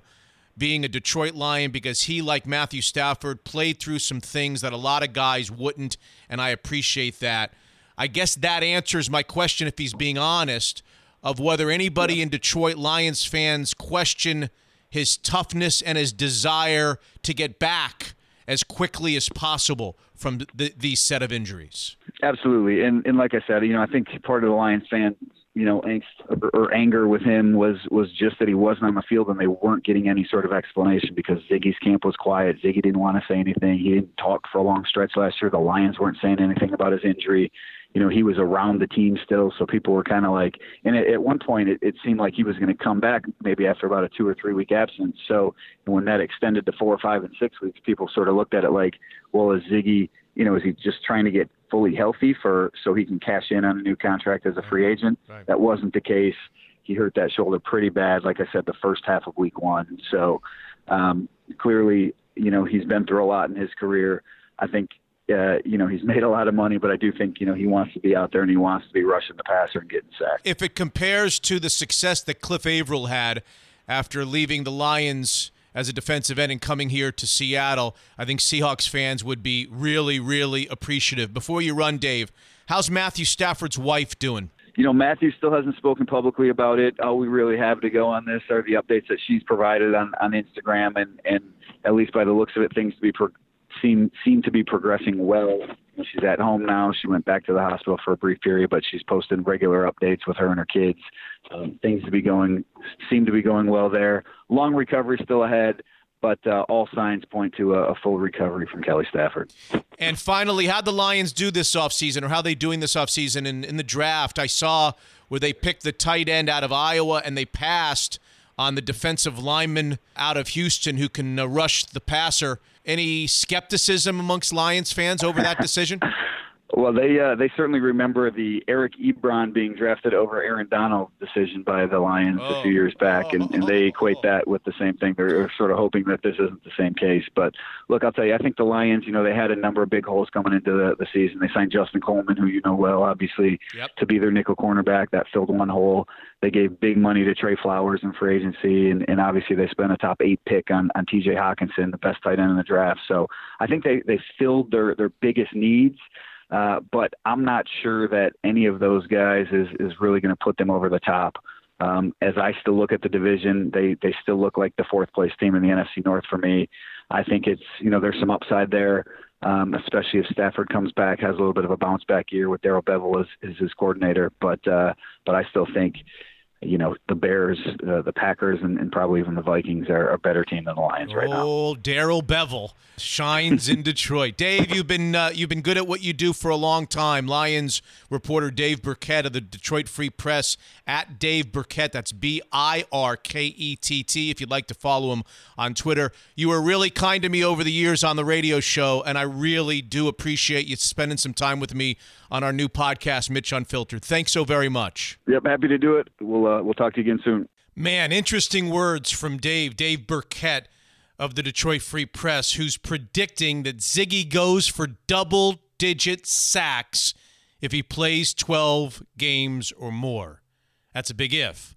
being a Detroit Lion because he, like Matthew Stafford, played through some things that a lot of guys wouldn't, and I appreciate that. I guess that answers my question, if he's being honest, of whether anybody in Detroit Lions fans question his toughness and his desire to get back as quickly as possible from the, these set of injuries. Absolutely, and and like I said, you know, I think part of the Lions fan, you know, angst or, or anger with him was was just that he wasn't on the field and they weren't getting any sort of explanation because Ziggy's camp was quiet. Ziggy didn't want to say anything. He didn't talk for a long stretch last year. The Lions weren't saying anything about his injury you know, he was around the team still, so people were kind of like, and at, at one point it, it seemed like he was going to come back maybe after about a two or three week absence. So when that extended to four or five and six weeks, people sort of looked at it like, well, is Ziggy, you know, is he just trying to get fully healthy for so he can cash in on a new contract as a free agent? Right. That wasn't the case. He hurt that shoulder pretty bad, like I said, the first half of week one. So um, clearly, you know, he's been through a lot in his career. I think uh, you know, he's made a lot of money, but I do think, you know, he wants to be out there and he wants to be rushing the passer and getting sacked. If it compares to the success that Cliff Avril had after leaving the Lions as a defensive end and coming here to Seattle, I think Seahawks fans would be really, really appreciative. Before you run, Dave, how's Matthew Stafford's wife doing? You know, Matthew still hasn't spoken publicly about it. All we really have to go on this are the updates that she's provided on, on Instagram, and, and at least by the looks of it, things to be pro- seem seem to be progressing well. She's at home now. She went back to the hospital for a brief period, but she's posting regular updates with her and her kids. Um, things to be going seem to be going well there. Long recovery still ahead, but uh, all signs point to a, a, full recovery from Kelly Stafford. And finally, how the Lions do this offseason, or how they doing this offseason in, in the draft? I saw where they picked the tight end out of Iowa and they passed on the defensive lineman out of Houston who can uh, rush the passer. Any skepticism amongst Lions fans over that decision? (laughs) Well, they uh, they certainly remember the Eric Ebron being drafted over Aaron Donald decision by the Lions Oh. a few years back, and, and they equate that with the same thing. They're sort of hoping that this isn't the same case. But look, I'll tell you, I think the Lions, you know, they had a number of big holes coming into the, the season. They signed Justin Coleman, who you know well, obviously, Yep. to be their nickel cornerback. That filled one hole. They gave big money to Trey Flowers in free agency, and, and obviously they spent a top eight pick on, on T.J. Hockenson, the best tight end in the draft. So I think they they filled their their biggest needs. Uh, but I'm not sure that any of those guys is is really going to put them over the top. Um, as I still look at the division, they they still look like the fourth place team in the NFC North for me. I think it's you know there's some upside there, um, especially if Stafford comes back, has a little bit of a bounce back year with Darrell Bevell as, as his coordinator. But uh, but I still think you know the Bears, uh, the Packers, and, and probably even the Vikings are a better team than the Lions right now. Oh, Darrell Bevell shines in Detroit. (laughs) Dave, you've been uh, you've been good at what you do for a long time. Lions reporter Dave Birkett of the Detroit Free Press at Dave Birkett. That's B I R K E T T. If you'd like to follow him on Twitter, you were really kind to me over the years on the radio show, and I really do appreciate you spending some time with me on our new podcast, Mitch Unfiltered. Thanks so very much. Yep, happy to do it. We'll uh, we'll talk to you again soon. Man, interesting words from Dave, Dave Birkett of the Detroit Free Press, who's predicting that Ziggy goes for double digit sacks if he plays 12 games or more. That's a big if.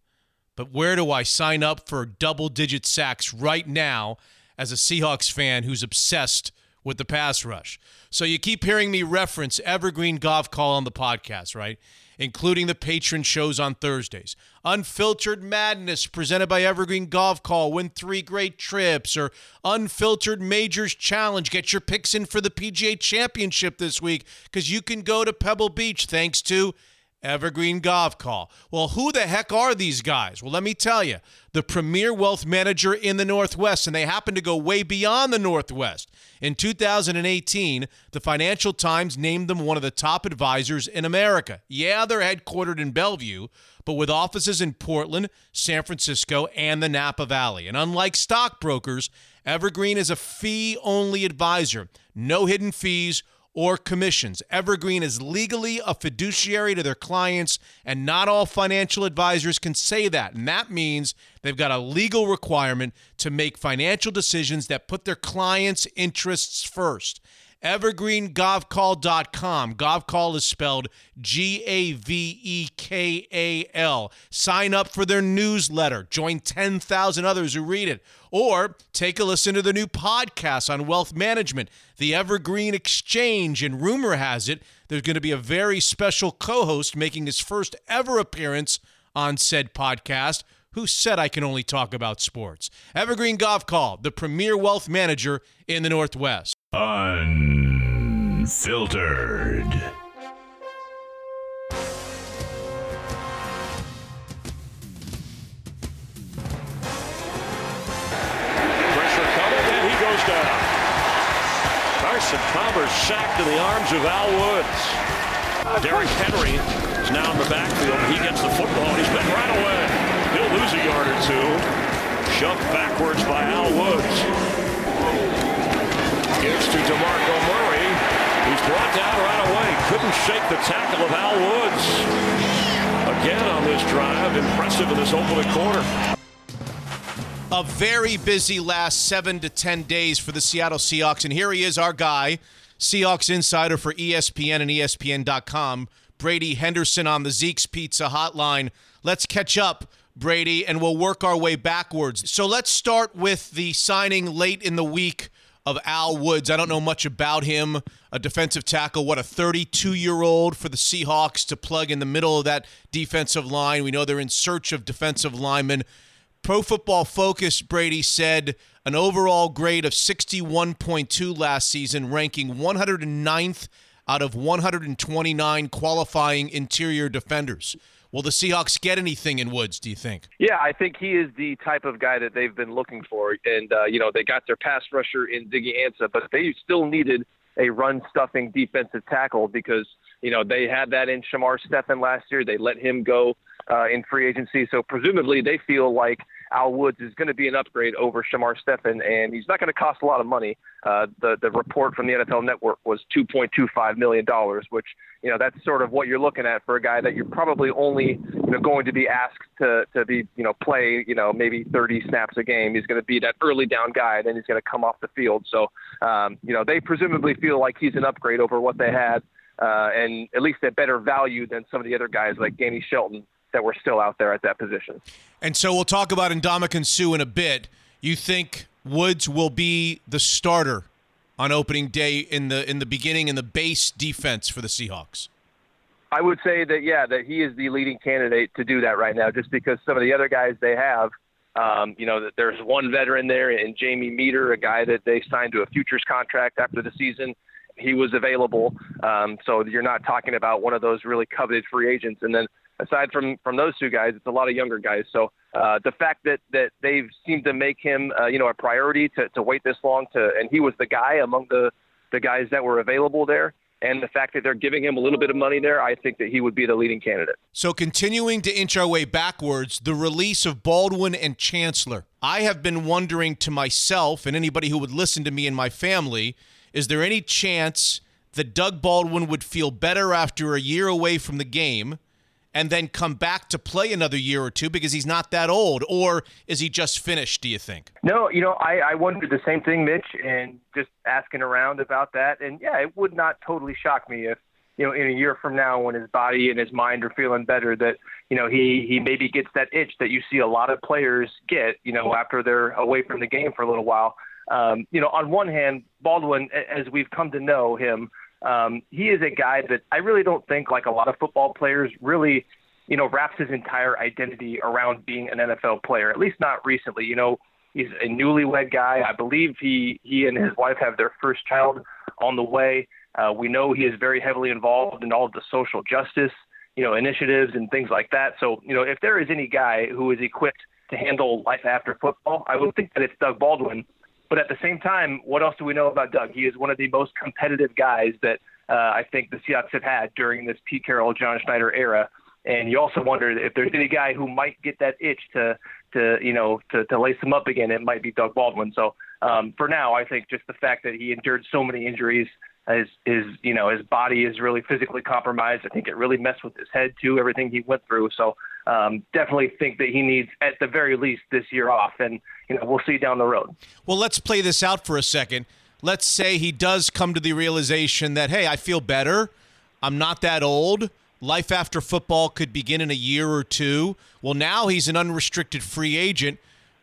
But where do I sign up for double digit sacks right now as a Seahawks fan who's obsessed with the pass rush? So you keep hearing me reference Evergreen Gavekal on the podcast, right? Including the patron shows on Thursdays. Unfiltered Madness presented by Evergreen Gavekal. Win three great trips or Unfiltered Majors Challenge. Get your picks in for the PGA Championship this week because you can go to Pebble Beach thanks to Evergreen Gavekal. Well, who the heck are these guys? Well, let me tell you. The premier wealth manager in the Northwest, and they happen to go way beyond the Northwest. In 2018, the Financial Times named them one of the top advisors in America. Yeah, they're headquartered in Bellevue, but with offices in Portland, San Francisco, and the Napa Valley. And unlike stockbrokers, Evergreen is a fee only advisor, no hidden fees or commissions. Evergreen is legally a fiduciary to their clients, and not all financial advisors can say that. And that means they've got a legal requirement to make financial decisions that put their clients' interests first. EvergreenGavekal.com. Gavekal is spelled G A V E K A L. Sign up for their newsletter. Join 10,000 others who read it. Or take a listen to the new podcast on wealth management, the Evergreen Exchange. And rumor has it there's going to be a very special co host making his first ever appearance on said podcast. Who said I can only talk about sports? Evergreen Gavekal, the premier wealth manager in the Northwest. Unfiltered. Sacked in the arms of Al Woods. Derrick Henry is now in the backfield. He gets the football, and he's been right away. He'll lose a yard or two. Shoved backwards by Al Woods. Gives to DeMarco Murray. He's brought down right away. Couldn't shake the tackle of Al Woods. Again on this drive. Impressive in this opening quarter. a very busy last seven to 10 days for the Seattle Seahawks. And here he is, our guy, Seahawks insider for ESPN and ESPN.com, Brady Henderson on the Zeke's Pizza hotline. Let's catch up, Brady, and we'll work our way backwards. So let's start with the signing late in the week of Al Woods. I don't know much about him, a defensive tackle, what a 32 year old for the Seahawks to plug in the middle of that defensive line. We know they're in search of defensive linemen. Pro Football Focus, Brady said an overall grade of 61.2 last season, ranking 109th out of 129 qualifying interior defenders. Will the Seahawks get anything in Woods, do you think? Yeah, I think he is the type of guy that they've been looking for. And, uh, you know, they got their pass rusher in Ziggy Ansah, but they still needed a run stuffing defensive tackle because, you know, they had that in Shamar Stephen last year. They let him go uh, in free agency. So presumably they feel like Al Woods is going to be an upgrade over Shamar Stephen, and he's not going to cost a lot of money. Uh, the the report from the NFL Network was 2.25 million dollars, which you know that's sort of what you're looking at for a guy that you're probably only you know going to be asked to to be you know play you know maybe 30 snaps a game. He's going to be that early down guy, then he's going to come off the field. So um, you know they presumably feel like he's an upgrade over what they had, uh, and at least a better value than some of the other guys like Danny Shelton that were still out there at that position. And so we'll talk about Ndamukong Suh in a bit. You think Woods will be the starter on opening day in the in the beginning in the base defense for the Seahawks? I would say that yeah, that he is the leading candidate to do that right now, just because some of the other guys they have, um, you know, that there's one veteran there in Jamie Meder, a guy that they signed to a futures contract after the season. He was available, um, so you're not talking about one of those really coveted free agents. And then aside from from those two guys, it's a lot of younger guys. So uh, the fact that that they've seemed to make him, uh, you know, a priority to to wait this long to, and he was the guy among the the guys that were available there. And the fact that they're giving him a little bit of money there, I think that he would be the leading candidate. So, continuing to inch our way backwards, the release of Baldwin and Chancellor. I have been wondering to myself and anybody who would listen to me and my family is there any chance that Doug Baldwin would feel better after a year away from the game? And then come back to play another year or two because he's not that old? Or is he just finished, do you think? No, you know, I, I wondered the same thing, Mitch, and just asking around about that. And yeah, it would not totally shock me if, you know, in a year from now when his body and his mind are feeling better that, you know, he, he maybe gets that itch that you see a lot of players get, you know, after they're away from the game for a little while. Um, you know, on one hand, Baldwin, as we've come to know him, um, he is a guy that I really don't think, like a lot of football players, really, you know, wraps his entire identity around being an NFL player. At least not recently. You know, he's a newlywed guy. I believe he he and his wife have their first child on the way. Uh, we know he is very heavily involved in all of the social justice, you know, initiatives and things like that. So, you know, if there is any guy who is equipped to handle life after football, I would think that it's Doug Baldwin. But at the same time, what else do we know about Doug? He is one of the most competitive guys that uh, I think the Seahawks have had during this Pete Carroll, John Schneider era. And you also wonder if there's any guy who might get that itch to, to you know, to, to lace him up again. It might be Doug Baldwin. So um, for now, I think just the fact that he endured so many injuries, his, his, you know, his body is really physically compromised. I think it really messed with his head too. Everything he went through. So um, definitely think that he needs, at the very least, this year off. And you know, we'll see down the road. Well, let's play this out for a second. Let's say he does come to the realization that, hey, I feel better. I'm not that old. Life after football could begin in a year or two. Well, now he's an unrestricted free agent.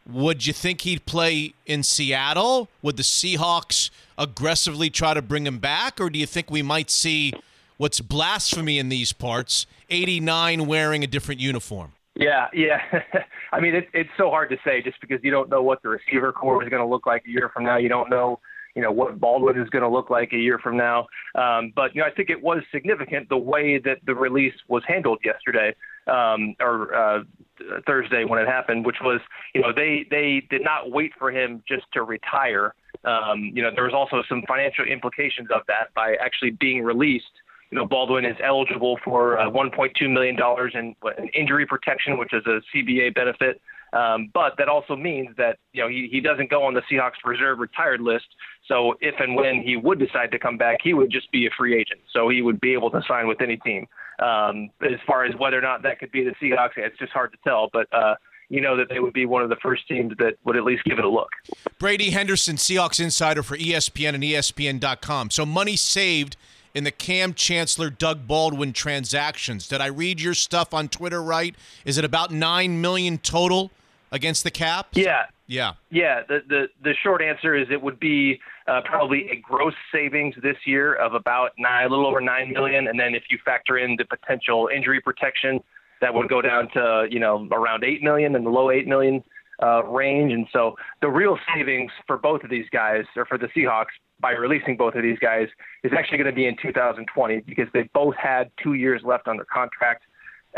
Would you think he'd play in Seattle? Would the Seahawks aggressively try to bring him back? Or do you think we might see what's blasphemy in these parts 89 wearing a different uniform? Yeah, yeah. (laughs) I mean, it, it's so hard to say just because you don't know what the receiver core is going to look like a year from now. You don't know, you know, what Baldwin is going to look like a year from now. Um, but you know, I think it was significant the way that the release was handled yesterday um, or uh, Thursday when it happened, which was, you know, they they did not wait for him just to retire. Um, you know, there was also some financial implications of that by actually being released you know, Baldwin is eligible for uh, $1.2 million in, in injury protection, which is a CBA benefit. Um, but that also means that you know he, he doesn't go on the Seahawks reserve retired list. So if and when he would decide to come back, he would just be a free agent. So he would be able to sign with any team. Um, as far as whether or not that could be the Seahawks, it's just hard to tell. But uh, you know that they would be one of the first teams that would at least give it a look. Brady Henderson, Seahawks insider for ESPN and ESPN.com. So money saved in the Kam Chancellor Doug Baldwin transactions. Did I read your stuff on Twitter right? Is it about nine million total against the cap? Yeah. Yeah. Yeah. The the, the short answer is it would be uh, probably a gross savings this year of about nine, a little over nine million, and then if you factor in the potential injury protection, that would go down to you know around eight million and the low eight million uh, range. And so the real savings for both of these guys, or for the Seahawks, by releasing both of these guys, is actually going to be in 2020 because they both had two years left on their contract.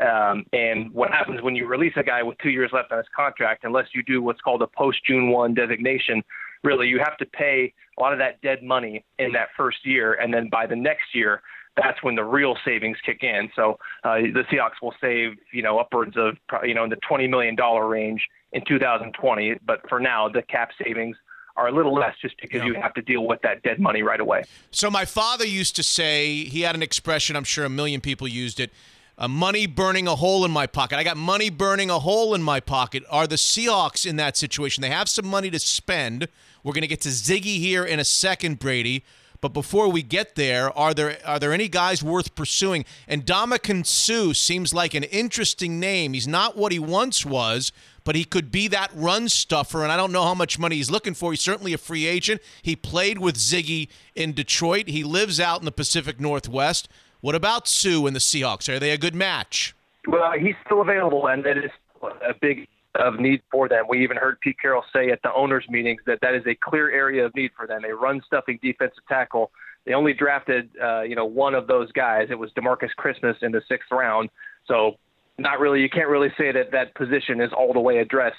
Um, and what happens when you release a guy with two years left on his contract, unless you do what's called a post June 1 designation, really you have to pay a lot of that dead money in that first year. And then by the next year, that's when the real savings kick in. So uh, the Seahawks will save, you know, upwards of, you know, in the $20 million range in 2020. But for now, the cap savings are a little less just because you have to deal with that dead money right away. So my father used to say, he had an expression, I'm sure a million people used it. Uh, money burning a hole in my pocket. I got money burning a hole in my pocket. Are the Seahawks in that situation? They have some money to spend. We're going to get to Ziggy here in a second, Brady. But before we get there, are there are there any guys worth pursuing? And Ndamukong Suh seems like an interesting name. He's not what he once was, but he could be that run stuffer. And I don't know how much money he's looking for. He's certainly a free agent. He played with Ziggy in Detroit. He lives out in the Pacific Northwest. What about Suh and the Seahawks? Are they a good match? Well, he's still available, and that is a big of need for them. We even heard Pete Carroll say at the owners' meetings that that is a clear area of need for them. A run-stuffing defensive tackle. They only drafted, uh, you know, one of those guys. It was Demarcus Christmas in the sixth round. So, not really. You can't really say that that position is all the way addressed.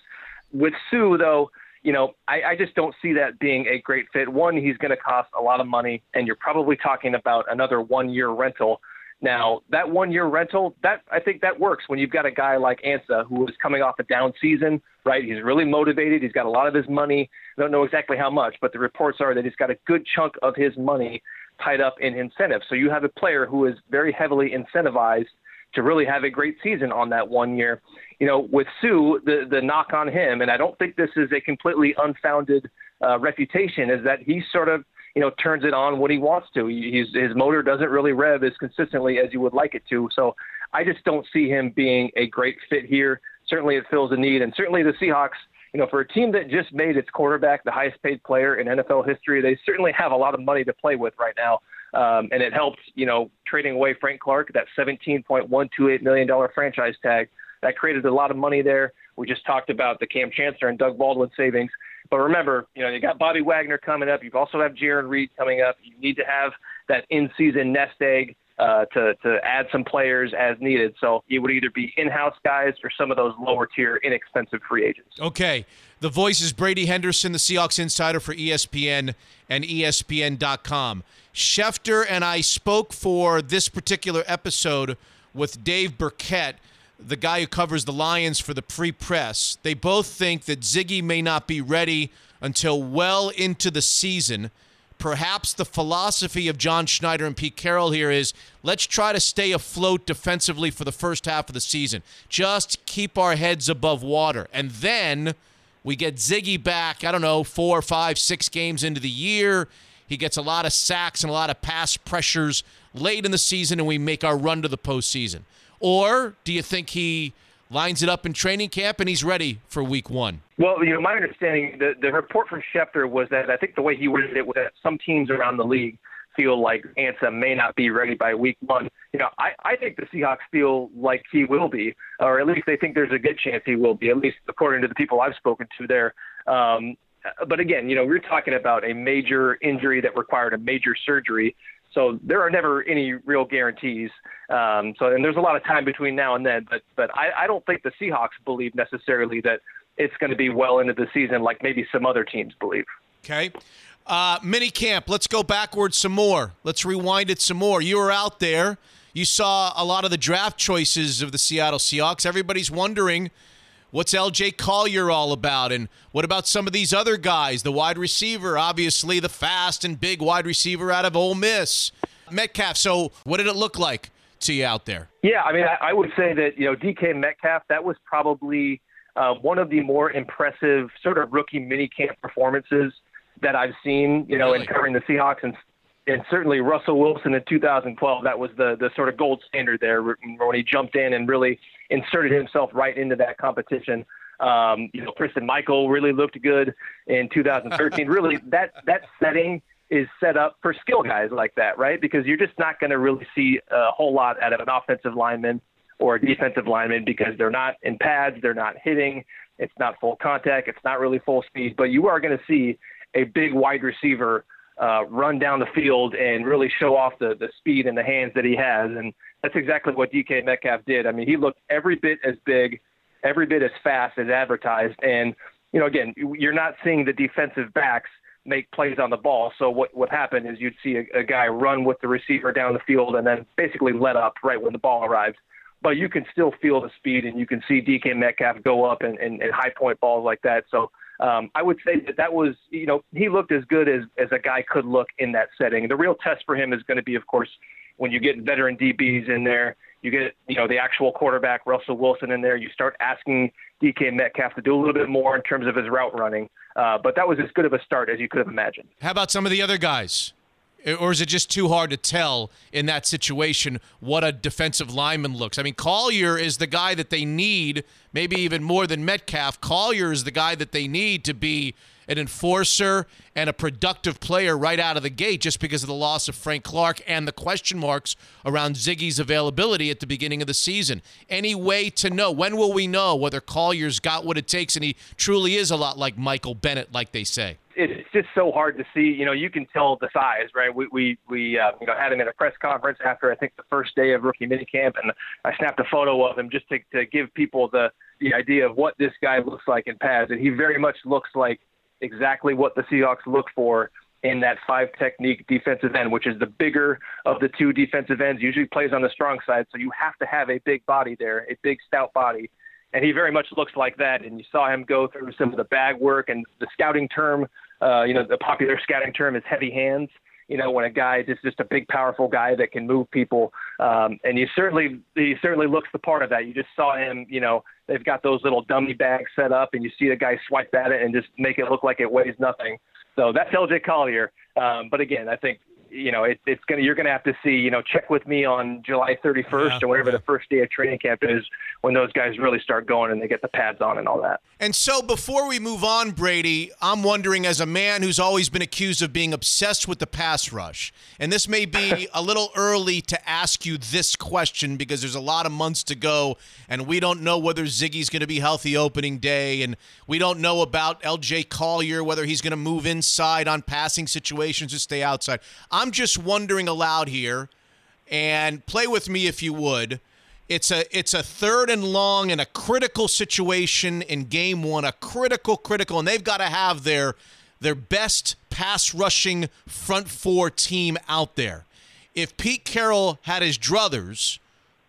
With Suh, though, you know, I, I just don't see that being a great fit. One, he's going to cost a lot of money, and you're probably talking about another one-year rental. Now, that one year rental, that I think that works when you've got a guy like Ansah who is coming off a down season, right? He's really motivated. He's got a lot of his money. I don't know exactly how much, but the reports are that he's got a good chunk of his money tied up in incentives. So you have a player who is very heavily incentivized to really have a great season on that one year. You know, with Suh, the the knock on him, and I don't think this is a completely unfounded uh, reputation, is that he's sort of you know, turns it on when he wants to. He's, his motor doesn't really rev as consistently as you would like it to. So I just don't see him being a great fit here. Certainly, it fills a need, and certainly the Seahawks. You know, for a team that just made its quarterback the highest paid player in NFL history, they certainly have a lot of money to play with right now. Um, and it helped, you know, trading away Frank Clark, that $17.128 million franchise tag. That created a lot of money there. We just talked about the Kam Chancellor and Doug Baldwin savings. But remember, you know, you got Bobby Wagner coming up. You've also have Jarran Reed coming up. You need to have that in-season nest egg uh, to to add some players as needed. So it would either be in-house guys or some of those lower-tier, inexpensive free agents. Okay. The voice is Brady Henderson, the Seahawks insider for ESPN and ESPN.com. Schefter and I spoke for this particular episode with Dave Birkett the guy who covers the Lions for the Free Press, they both think that Ziggy may not be ready until well into the season. Perhaps the philosophy of John Schneider and Pete Carroll here is let's try to stay afloat defensively for the first half of the season. Just keep our heads above water. And then we get Ziggy back, I don't know, four, five, six games into the year. He gets a lot of sacks and a lot of pass pressures late in the season, and we make our run to the postseason. Or do you think he lines it up in training camp and he's ready for week one? Well, you know, my understanding, the, the report from Schefter was that I think the way he worded it was that some teams around the league feel like Ansah may not be ready by week one. You know, I, I think the Seahawks feel like he will be, or at least they think there's a good chance he will be, at least according to the people I've spoken to there. Um, but again, you know, we're talking about a major injury that required a major surgery. So there are never any real guarantees. Um, so and there's a lot of time between now and then. But but I, I don't think the Seahawks believe necessarily that it's going to be well into the season like maybe some other teams believe. Okay. Uh, mini camp. Let's go backwards some more. Let's rewind it some more. You were out there. You saw a lot of the draft choices of the Seattle Seahawks. Everybody's wondering What's LJ Collier all about? And what about some of these other guys? The wide receiver, obviously, the fast and big wide receiver out of Ole Miss, Metcalf. So, what did it look like to you out there? Yeah, I mean, I, I would say that, you know, DK Metcalf, that was probably uh, one of the more impressive sort of rookie mini camp performances that I've seen, you know, really? in covering the Seahawks and and certainly Russell Wilson in 2012, that was the the sort of gold standard there when he jumped in and really inserted himself right into that competition. Um, you know, Christine Michael really looked good in 2013. (laughs) really, that that setting is set up for skill guys like that, right? Because you're just not going to really see a whole lot out of an offensive lineman or a defensive lineman because they're not in pads, they're not hitting, it's not full contact, it's not really full speed, but you are going to see a big wide receiver uh, run down the field and really show off the, the speed and the hands that he has. And that's exactly what DK Metcalf did. I mean, he looked every bit as big, every bit as fast as advertised. And, you know, again, you're not seeing the defensive backs make plays on the ball. So what what happened is you'd see a, a guy run with the receiver down the field and then basically let up right when the ball arrives. But you can still feel the speed and you can see DK Metcalf go up and, and, and high point balls like that. So um, I would say that that was, you know, he looked as good as, as a guy could look in that setting. The real test for him is going to be, of course, when you get veteran DBs in there, you get, you know, the actual quarterback, Russell Wilson, in there. You start asking DK Metcalf to do a little bit more in terms of his route running. Uh, but that was as good of a start as you could have imagined. How about some of the other guys? Or is it just too hard to tell in that situation what a defensive lineman looks? I mean, Collier is the guy that they need, maybe even more than Metcalf. Collier is the guy that they need to be an enforcer and a productive player right out of the gate just because of the loss of Frank Clark and the question marks around Ziggy's availability at the beginning of the season. Any way to know? When will we know whether Collier's got what it takes and he truly is a lot like Michael Bennett, like they say? It's just so hard to see. You know, you can tell the size, right? We we we uh, you know had him in a press conference after I think the first day of rookie minicamp, and I snapped a photo of him just to to give people the the idea of what this guy looks like in pads, and he very much looks like exactly what the Seahawks look for in that five technique defensive end, which is the bigger of the two defensive ends, usually plays on the strong side. So you have to have a big body there, a big stout body. And he very much looks like that. And you saw him go through some of the bag work and the scouting term, uh, you know, the popular scouting term is heavy hands. You know, when a guy is just a big, powerful guy that can move people, um, and you certainly he certainly looks the part of that. You just saw him, you know, they've got those little dummy bags set up, and you see the guy swipe at it and just make it look like it weighs nothing. So that's LJ Collier. Um, but again, I think you know it, it's gonna you're gonna have to see you know check with me on July 31st Yeah, or whatever yeah. the first day of training camp is when those guys really start going and they get the pads on and all that. And so before we move on, Brady, I'm wondering as a man who's always been accused of being obsessed with the pass rush, and this may be (laughs) a little early to ask you this question because there's a lot of months to go, and we don't know whether Ziggy's going to be healthy opening day, and we don't know about LJ Collier, whether he's going to move inside on passing situations or stay outside. I'm just wondering aloud here, and play with me if you would. It's a it's a third and long in a critical situation in game one, a critical critical, and they've got to have their their best pass rushing front four team out there. If Pete Carroll had his druthers,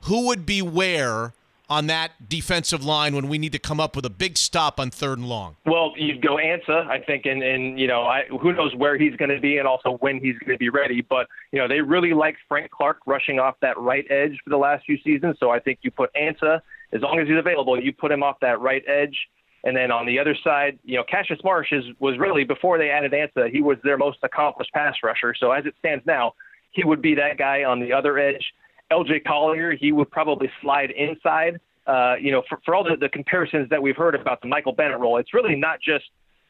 who would be where on that defensive line when we need to come up with a big stop on third and long? Well, you'd go Ansah, I think, and and you know, I, who knows where he's going to be and also when he's going to be ready. But you know, they really like Frank Clark rushing off that right edge for the last few seasons. So I think you put Ansah as long as he's available, you put him off that right edge. And then on the other side, you know, Cassius Marsh is, was really before they added Ansah, he was their most accomplished pass rusher. So as it stands now, he would be that guy on the other edge. LJ Collier, he would probably slide inside. Uh, you know, for, for all the, the comparisons that we've heard about the Michael Bennett role, it's really not just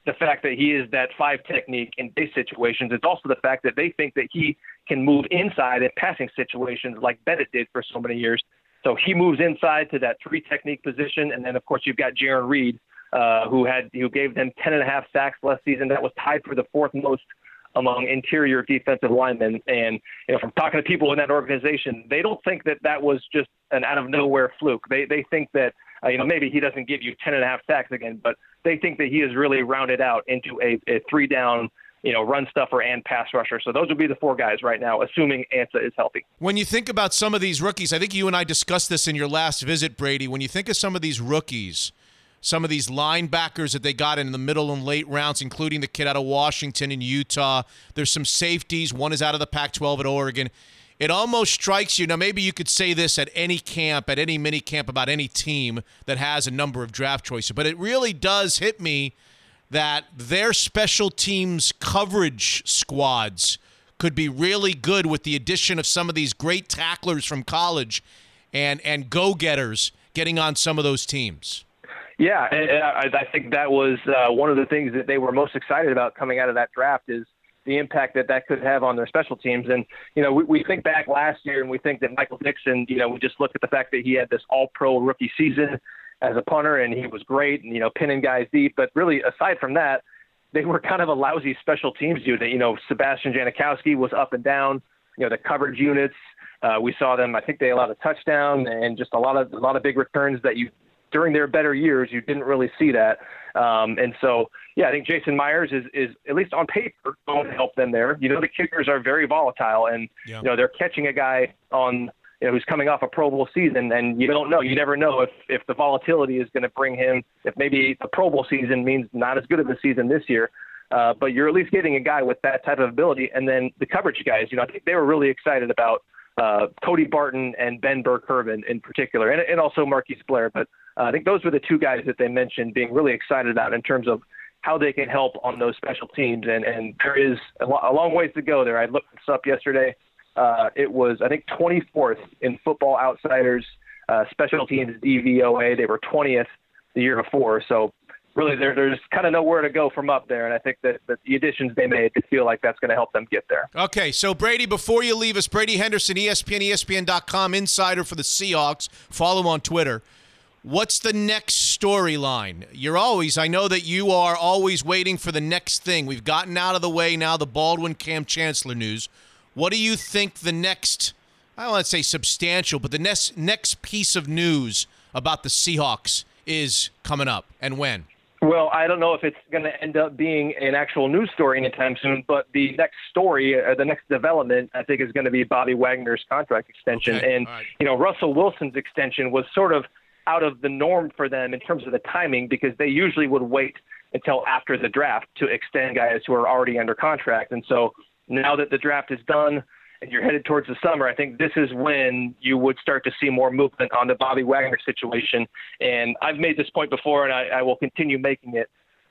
the fact that he is that five technique in base situations. It's also the fact that they think that he can move inside in passing situations like Bennett did for so many years. So he moves inside to that three technique position, and then of course you've got Jarran Reed, uh, who had who gave them ten and a half sacks last season. That was tied for the fourth most among interior defensive linemen. And you know, from talking to people in that organization, they don't think that that was just an out of nowhere fluke. They they think that uh, you know maybe he doesn't give you ten and a half sacks again, but they think that he is really rounded out into a, a three down. You know, run stuffer and pass rusher. So those would be the four guys right now, assuming Ansah is healthy. When you think about some of these rookies, I think you and I discussed this in your last visit, Brady. When you think of some of these rookies, some of these linebackers that they got in the middle and late rounds, including the kid out of Washington and Utah, there's some safeties. One is out of the Pac 12 at Oregon. It almost strikes you. Now, maybe you could say this at any camp, at any mini camp about any team that has a number of draft choices, but it really does hit me that their special teams coverage squads could be really good with the addition of some of these great tacklers from college and and go-getters getting on some of those teams. Yeah, and I, I think that was uh, one of the things that they were most excited about coming out of that draft is the impact that that could have on their special teams. And you know, we, we think back last year and we think that Michael Dickson, you know, we just look at the fact that he had this All-Pro rookie season as a punter and he was great and you know pinning guys deep. But really, aside from that, they were kind of a lousy special teams unit. You know, Sebastian Janikowski was up and down. You know, the coverage units. Uh, we saw them. I think they allowed a touchdown and just a lot of a lot of big returns that you during their better years you didn't really see that. Um, and so yeah, I think Jason Myers is is at least on paper going to help them there. You know, the kickers are very volatile, and Yeah. you know they're catching a guy on you know who's coming off a Pro Bowl season, and you don't know, you never know if if the volatility is going to bring him, if maybe the Pro Bowl season means not as good of a season this year. Uh, but you're at least getting a guy with that type of ability, and then the coverage guys. You know, I think they were really excited about uh, Cody Barton and Ben Burr-Kirven in particular, and, and also Marquise Blair. But uh, I think those were the two guys that they mentioned being really excited about in terms of how they can help on those special teams. And, and there is a, lo- a long ways to go there. I looked this up yesterday. Uh, it was, I think, 24th in Football Outsiders uh, special teams DVOA. They were 20th the year before. So really, there, there's kind of nowhere to go from up there. And I think that, that the additions they made, feel like that's going to help them get there. Okay, so Brady, before you leave us, Brady Henderson, ESPN, ESPN.com insider for the Seahawks. Follow him on Twitter. What's the next storyline? You're always, I know that you are always waiting for the next thing. We've gotten out of the way now the Baldwin Kam Chancellor news. What do you think the next, I don't want to say substantial, but the next, next piece of news about the Seahawks is coming up and when? Well, I don't know if it's going to end up being an actual news story anytime soon, but the next story, uh, the next development, I think is going to be Bobby Wagner's contract extension. Okay, And, right. you know, Russell Wilson's extension was sort of out of the norm for them in terms of the timing because they usually would wait until after the draft to extend guys who are already under contract. And so now that the draft is done and you're headed towards the summer, I think this is when you would start to see more movement on the Bobby Wagner situation. And I've made this point before, and I, I will continue making it.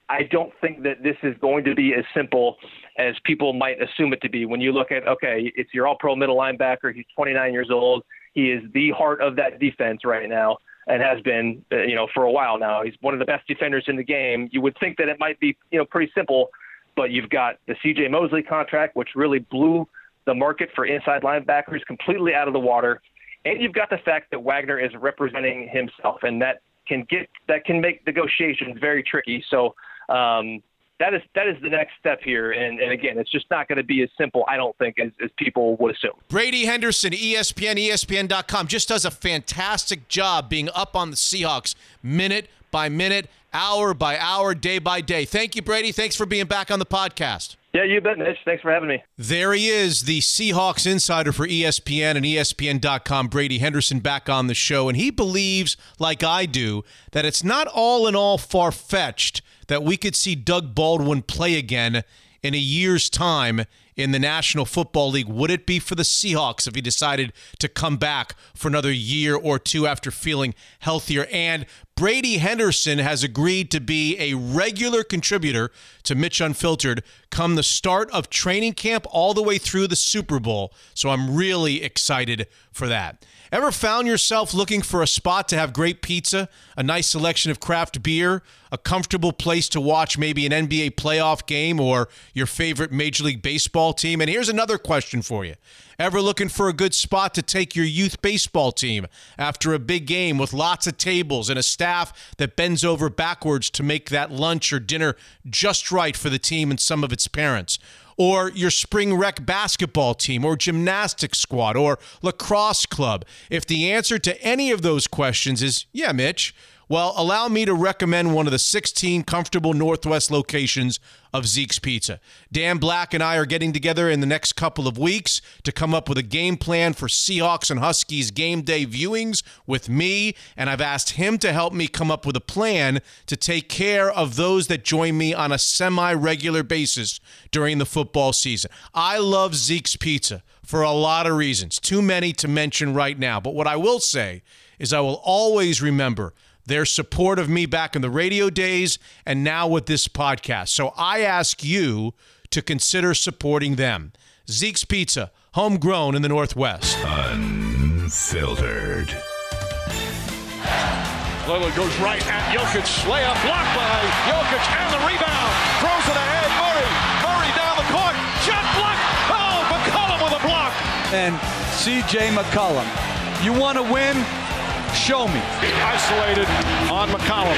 I don't think that this is going to be as simple as people might assume it to be. When you look at, okay, it's your all pro middle linebacker, he's 29 years old, he is the heart of that defense right now and has been, uh, you know, for a while now. He's one of the best defenders in the game. You would think that it might be, you know, pretty simple, but you've got the C.J. Mosley contract, which really blew the market for inside linebackers completely out of the water, and you've got the fact that Wagner is representing himself, and that can get that can make negotiations very tricky. So. Um, that is that is the next step here, and, and again, it's just not going to be as simple, I don't think, as, as people would assume. Brady Henderson, ESPN, ESPN.com, just does a fantastic job being up on the Seahawks minute by minute, hour by hour, day by day. Thank you, Brady. Thanks for being back on the podcast. Yeah, you bet, Mitch. Thanks for having me. There he is, the Seahawks insider for ESPN and ESPN.com, Brady Henderson, back on the show. And he believes, like I do, that it's not all in all far fetched that we could see Doug Baldwin play again in a year's time in the National Football League. Would it be for the Seahawks if he decided to come back for another year or two after feeling healthier? And Brady Henderson has agreed to be a regular contributor to Mitch Unfiltered come the start of training camp all the way through the Super Bowl. So I'm really excited for that. Ever found yourself looking for a spot to have great pizza, a nice selection of craft beer, a comfortable place to watch maybe an NBA playoff game or your favorite Major League Baseball team? And here's another question for you. Ever looking for a good spot to take your youth baseball team after a big game with lots of tables and a staff that bends over backwards to make that lunch or dinner just right for the team and some of its parents? Or your spring rec basketball team, or gymnastics squad, or lacrosse club? If the answer to any of those questions is, yeah, Mitch, well, allow me to recommend one of the 16 comfortable Northwest locations of Zeke's Pizza. Dan Black and I are getting together in the next couple of weeks to come up with a game plan for Seahawks and Huskies game day viewings with me, and I've asked him to help me come up with a plan to take care of those that join me on a semi regular basis during the football season. I love Zeke's Pizza for a lot of reasons, too many to mention right now. But what I will say is I will always remember their support of me back in the radio days and now with this podcast. So I ask you to consider supporting them. Zeke's Pizza, homegrown in the Northwest. Unfiltered. Lillard goes right at Jokic. Layup blocked by Jokic and the rebound. Throws it ahead. Murray. Murray down the court. Shot block. Oh, McCollum with a block. And C.J. McCollum. You want to win? Show me. Isolated on McCollum.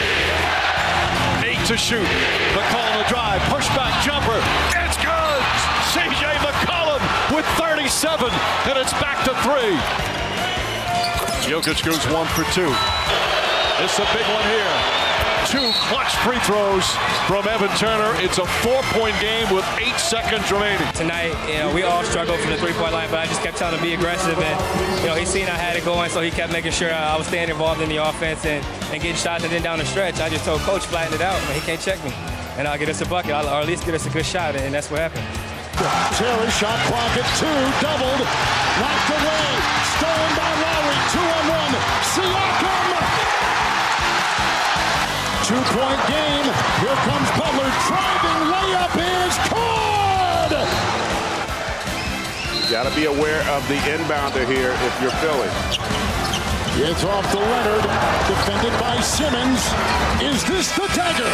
Eight to shoot. McCollum the drive. Pushback jumper. It's good. C.J. McCollum with 37. And it's back to three. Jokic goes one for two. Is a big one here. Two clutch free throws from Evan Turner. It's a four-point game with eight seconds remaining. Tonight, you know, we all struggled from the three-point line, but I just kept telling him to be aggressive. And, you know, he seen I had it going, so he kept making sure I was staying involved in the offense and, and getting shots. And then down the stretch, I just told Coach, flatten it out, but he can't check me. And I'll get us a bucket, or at least get us a good shot, and that's what happened. Terry shot clock at two, doubled, knocked away, stolen by Two-point game, here comes Butler, driving layup is caught! You gotta be aware of the inbounder here if you're Philly. It's off to Leonard, defended by Simmons. Is this the dagger?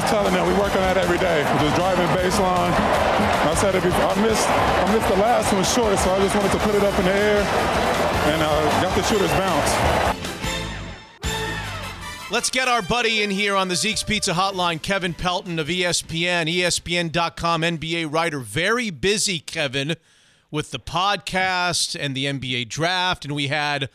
Just telling them we work on that every day. Just driving baseline. I said if I missed, I missed the last one short, so I just wanted to put it up in the air and uh, got the shooter's bounce. Let's get our buddy in here on the Zeke's Pizza Hotline, Kevin Pelton of ESPN, ESPN.com NBA writer. Very busy, Kevin, with the podcast and the NBA draft, and we had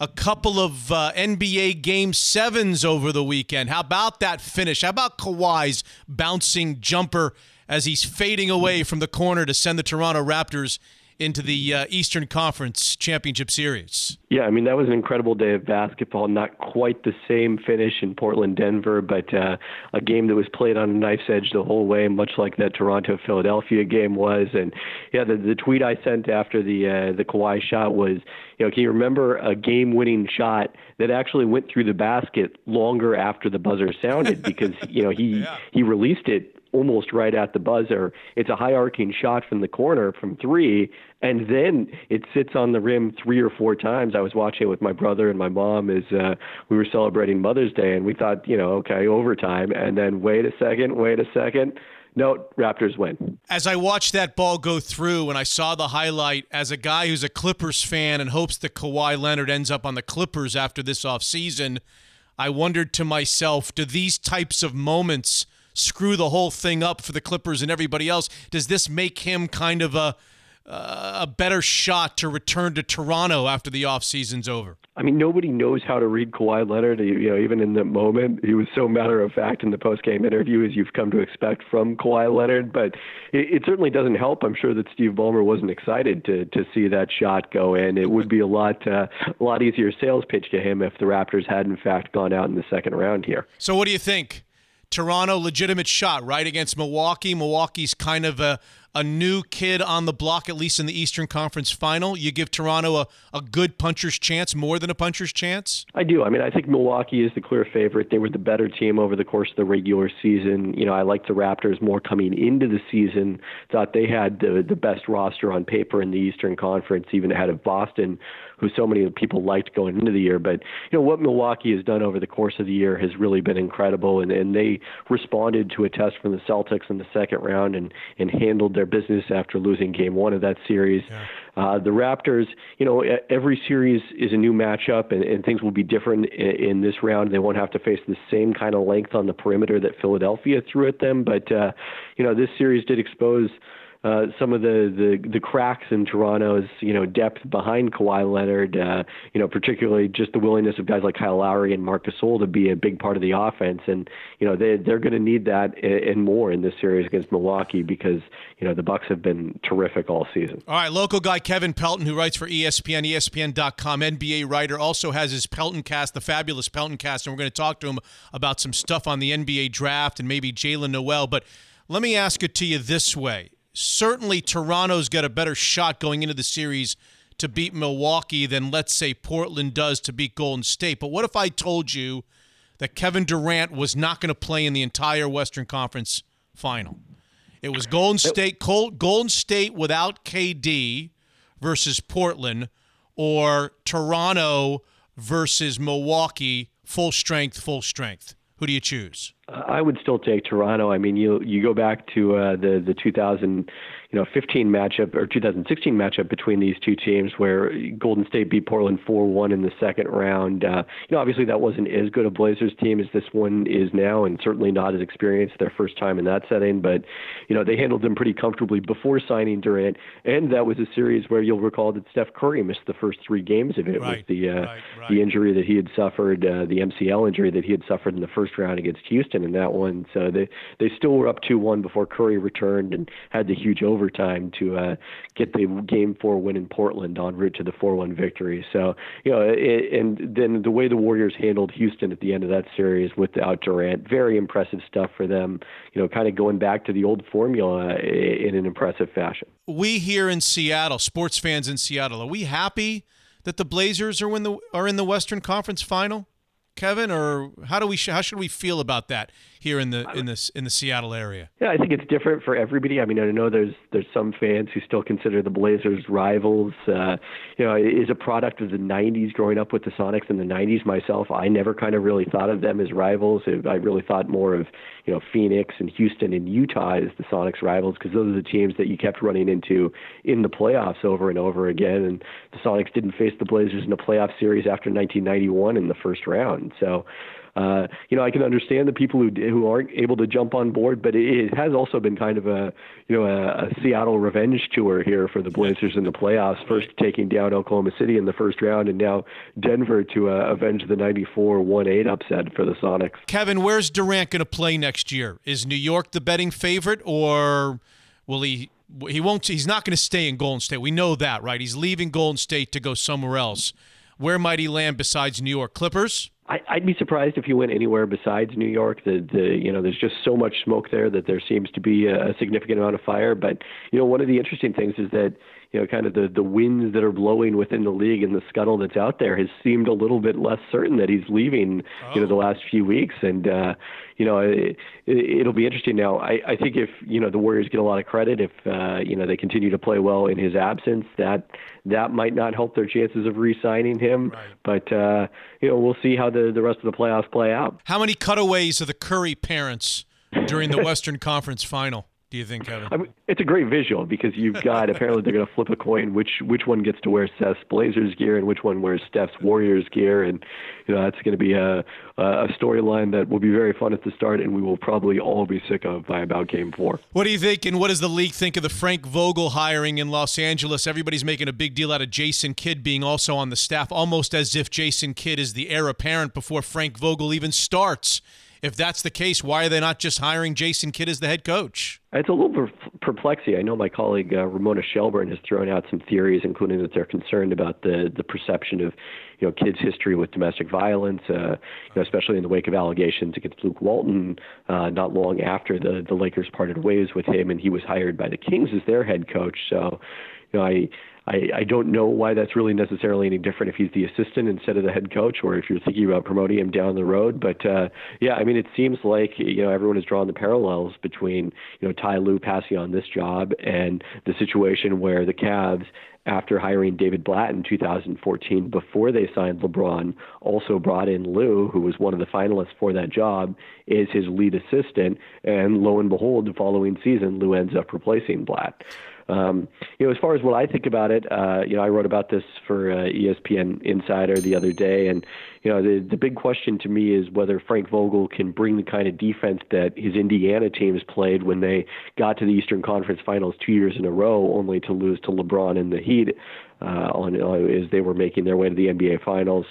a couple of uh, NBA Game Sevens over the weekend. How about that finish? How about Kawhi's bouncing jumper as he's fading away from the corner to send the Toronto Raptors into the uh, Eastern Conference Championship Series. Yeah, I mean that was an incredible day of basketball. Not quite the same finish in Portland, Denver, but uh, a game that was played on a knife's edge the whole way, much like that Toronto Philadelphia game was. And yeah, the, the tweet I sent after the uh, the Kawhi shot was, you know, can you remember a game-winning shot that actually went through the basket longer after the buzzer sounded (laughs) because you know he yeah. he released it almost right at the buzzer. It's a high arcing shot from the corner from three, and then it sits on the rim three or four times. I was watching it with my brother and my mom as uh, we were celebrating Mother's Day, and we thought, you know, okay, overtime, and then wait a second, wait a second. No, Raptors win. As I watched that ball go through and I saw the highlight, as a guy who's a Clippers fan and hopes that Kawhi Leonard ends up on the Clippers after this offseason, I wondered to myself, do these types of moments – screw the whole thing up for the Clippers and everybody else? Does this make him kind of a uh, a better shot to return to Toronto after the offseason's over? I mean, nobody knows how to read Kawhi Leonard. You know, even in the moment, he was so matter of fact in the post-game interview, as you've come to expect from Kawhi Leonard. But it, it certainly doesn't help. I'm sure that Steve Ballmer wasn't excited to to see that shot go in. It would be a lot uh, a lot easier sales pitch to him if the Raptors had in fact gone out in the second round here. So, what do you think? Toronto, legitimate shot, right, against Milwaukee. Milwaukee's kind of a, a new kid on the block, at least in the Eastern Conference final. You give Toronto a, a good puncher's chance, more than a puncher's chance? I do. I mean, I think Milwaukee is the clear favorite. They were the better team over the course of the regular season. You know, I like the Raptors more coming into the season. Thought they had the, the best roster on paper in the Eastern Conference, even ahead of Boston, who so many people liked going into the year. But you know what Milwaukee has done over the course of the year has really been incredible, and, and they responded to a test from the Celtics in the second round and and handled their business after losing Game One of that series. Yeah. Uh, the Raptors, you know, every series is a new matchup, and, and things will be different in, in this round. They won't have to face the same kind of length on the perimeter that Philadelphia threw at them, but uh, you know, this series did expose uh, some of the, the the cracks in Toronto's you know depth behind Kawhi Leonard. Uh, you know, particularly just the willingness of guys like Kyle Lowry and Marc Gasol to be a big part of the offense, and you know they they're going to need that and more in this series against Milwaukee because you know the Bucks have been terrific all season. All right, local guy Kevin Pelton, who writes for ESPN, ESPN.com, NBA writer, also has his Pelton cast, the fabulous Pelton cast, and we're going to talk to him about some stuff on the NBA draft and maybe Jaylen Nowell, But let me ask it to you this way certainly Toronto's got a better shot going into the series to beat Milwaukee than, let's say, Portland does to beat Golden State. But what if I told you that Kevin Durant was not going to play in the entire Western Conference final? It was Golden State, Golden State without KD versus Portland, or Toronto versus Milwaukee, full strength, full strength. Who do you choose? I would still take Toronto. I mean, you you go back to uh, the the 2000 you know 15 matchup or 2016 matchup between these two teams where Golden State beat Portland 4-1 in the second round. Uh, you know, obviously that wasn't as good a Blazers team as this one is now, and certainly not as experienced their first time in that setting. But you know, they handled them pretty comfortably before signing Durant, and that was a series where you'll recall that Steph Curry missed the first three games of it Right, with the uh, right, right. the injury that he had suffered, uh, the MCL injury that he had suffered in the first round against Houston in that one. So they they still were up two one before Curry returned and had the huge overtime to uh, get the game four win in Portland en route to the four one victory. So you know, it, and then the way the Warriors handled Houston at the end of that series without Durant, very impressive stuff for them. You know, kind of going back to the old formula in an impressive fashion. We here in Seattle, sports fans in Seattle, are we happy that the Blazers are in the are in the Western Conference Final, Kevin, or how do we how should we feel about that here in the in this in the Seattle area? Yeah, I think it's different for everybody. I mean, I know there's there's some fans who still consider the Blazers rivals. Uh, you know, it is a product of the '90s. Growing up with the Sonics in the '90s, myself, I never kind of really thought of them as rivals. I really thought more of you know Phoenix and Houston and Utah as the Sonics rivals because those are the teams that you kept running into in the playoffs over and over again. And the Sonics didn't face the Blazers in a playoff series after 1991 in the first round. So uh, you know, I can understand the people who who aren't able to jump on board, but it, it has also been kind of a you know a, a Seattle revenge tour here for the Blazers in the playoffs. First taking down Oklahoma City in the first round, and now Denver to uh, avenge the '94 1-8 upset for the Sonics. Kevin, where's Durant going to play next year? Is New York the betting favorite, or will he? He won't. He's not going to stay in Golden State. We know that, right? He's leaving Golden State to go somewhere else. Where might he land besides New York? Clippers? I, I'd be surprised if he went anywhere besides New York. The, the you know, there's just so much smoke there that there seems to be a, a significant amount of fire. But you know, one of the interesting things is that you know, kind of the the winds that are blowing within the league and the scuttle that's out there has seemed a little bit less certain that he's leaving. You know, the last few weeks, and uh, you know, it, it, it'll be interesting. Now, I, I think if you know the Warriors get a lot of credit if uh, you know they continue to play well in his absence, that that might not help their chances of re-signing him. But uh, you know, we'll see how the the rest of the playoffs play out. How many cutaways of the Curry parents during the Western Conference Final? Do you think, Kevin? I mean, it's a great visual because you've (laughs) got apparently they're going to flip a coin which which one gets to wear Steph's Blazers gear and which one wears Steph's Warriors gear, and you know that's going to be a a storyline that will be very fun at the start, and we will probably all be sick of by about Game Four. What do you think, and what does the league think of the Frank Vogel hiring in Los Angeles? Everybody's making a big deal out of Jason Kidd being also on the staff, almost as if Jason Kidd is the heir apparent before Frank Vogel even starts. If that's the case, why are they not just hiring Jason Kidd as the head coach? It's a little per- perplexing. I know my colleague uh, Ramona Shelburne has thrown out some theories, including that they're concerned about the the perception of, you know, Kidd's history with domestic violence, uh, you know, especially in the wake of allegations against Luke Walton, uh, not long after the the Lakers parted ways with him, and he was hired by the Kings as their head coach. So, you know, I I, I don't know why that's really necessarily any different if he's the assistant instead of the head coach, or if you're thinking about promoting him down the road. But uh, yeah, I mean, it seems like you know everyone has drawn the parallels between you know Ty Lue passing on this job and the situation where the Cavs after hiring David Blatt in 2014 before they signed LeBron, also brought in Lue, who was one of the finalists for that job, is his lead assistant. And lo and behold, the following season, Lue ends up replacing Blatt. Um, you know, as far as what I think about it, uh, you know, I wrote about this for uh, ESPN Insider the other day, and you know, the the big question to me is whether Frank Vogel can bring the kind of defense that his Indiana teams played when they got to the Eastern Conference Finals two years in a row, only to lose to LeBron and the Heat uh, on uh, as they were making their way to the NBA Finals.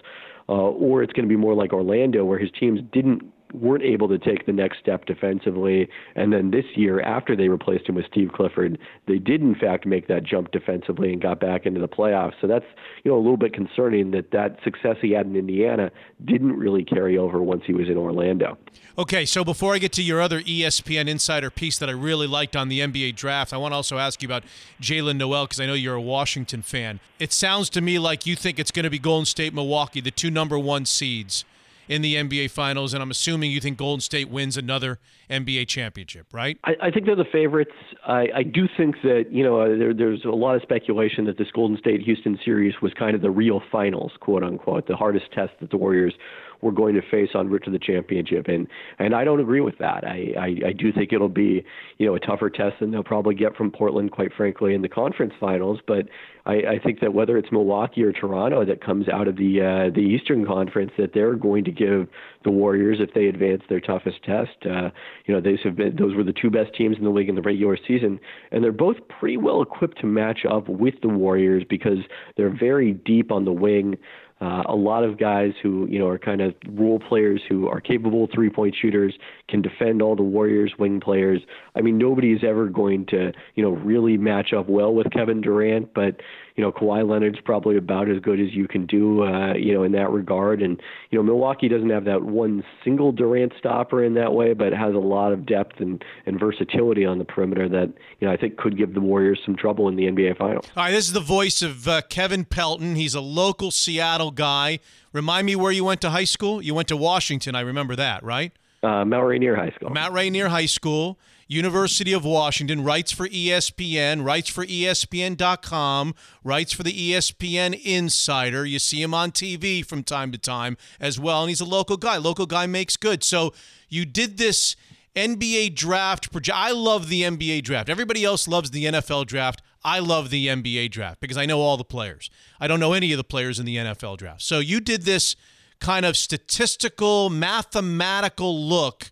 Uh, or it's going to be more like Orlando, where his teams didn't weren't able to take the next step defensively. And then this year, after they replaced him with Steve Clifford, they did in fact make that jump defensively and got back into the playoffs. So that's you know a little bit concerning that that success he had in Indiana didn't really carry over once he was in Orlando. Okay, so before I get to your other ESPN insider piece that I really liked on the NBA draft, I want to also ask you about Jaylen Nowell because I know you're a Washington fan. It sounds to me like you think it's going to be Golden State, Milwaukee, the two number one seeds in the NBA Finals, and I'm assuming you think Golden State wins another NBA championship, right? I, I think they're the favorites. I, I do think that you know uh, there, there's a lot of speculation that this Golden State Houston series was kind of the real finals, quote unquote, the hardest test that the Warriors we're going to face en route to the championship. And and I don't agree with that. I, I, I do think it'll be you know a tougher test than they'll probably get from Portland, quite frankly, in the conference finals. But I, I think that whether it's Milwaukee or Toronto that comes out of the uh, the Eastern Conference, that they're going to give the Warriors, if they advance their toughest test, uh, you know, those have been those were the two best teams in the league in the regular season, and they're both pretty well equipped to match up with the Warriors because they're very deep on the wing. Uh, a lot of guys who you know are kind of role players who are capable three-point shooters can defend all the Warriors wing players. I mean, nobody's ever going to you know really match up well with Kevin Durant, but you know Kawhi Leonard's probably about as good as you can do uh, you know in that regard. And you know Milwaukee doesn't have that one single Durant stopper in that way, but has a lot of depth and and versatility on the perimeter that you know I think could give the Warriors some trouble in the NBA Finals. All right, this is the voice of uh, Kevin Pelton. He's a local Seattle guy. Remind me where you went to high school? You went to Washington. I remember that, right? Uh, Mount Rainier High School. Mount Rainier High School, University of Washington, writes for ESPN, writes for ESPN.com, writes for the ESPN Insider. You see him on TV from time to time as well, and he's a local guy. Local guy makes good. So you did this NBA draft project. I love the NBA draft. Everybody else loves the NFL draft. I love the NBA draft because I know all the players. I don't know any of the players in the NFL draft. So you did this kind of statistical, mathematical look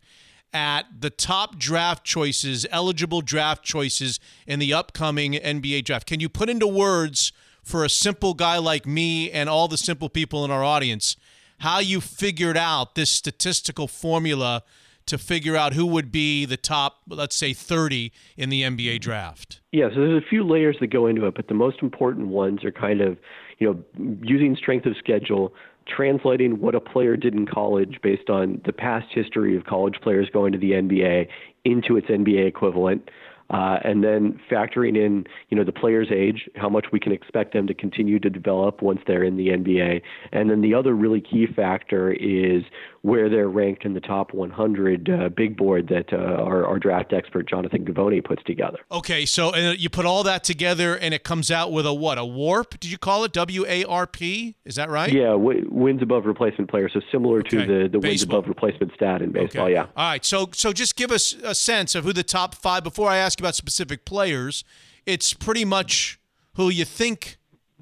at the top draft choices, eligible draft choices in the upcoming NBA draft. Can you put into words for a simple guy like me and all the simple people in our audience how you figured out this statistical formula to figure out who would be the top, let's say, 30 in the NBA draft? Yeah, so there's a few layers that go into it, but the most important ones are kind of, you know, using strength of schedule, translating what a player did in college based on the past history of college players going to the NBA into its NBA equivalent. Uh, and then factoring in, you know, the player's age, how much we can expect them to continue to develop once they're in the NBA, and then the other really key factor is where they're ranked in the top 100 uh, big board that uh, our, our draft expert Jonathan Givony puts together. Okay, so and you put all that together, and it comes out with a what? A WARP? Did you call it W A R P? Is that right? Yeah, w- wins above replacement player, so similar to the the wins above replacement stat in baseball. Okay. Yeah. All right. So so just give us a sense of who the top five. Before I ask about specific players, it's pretty much who you think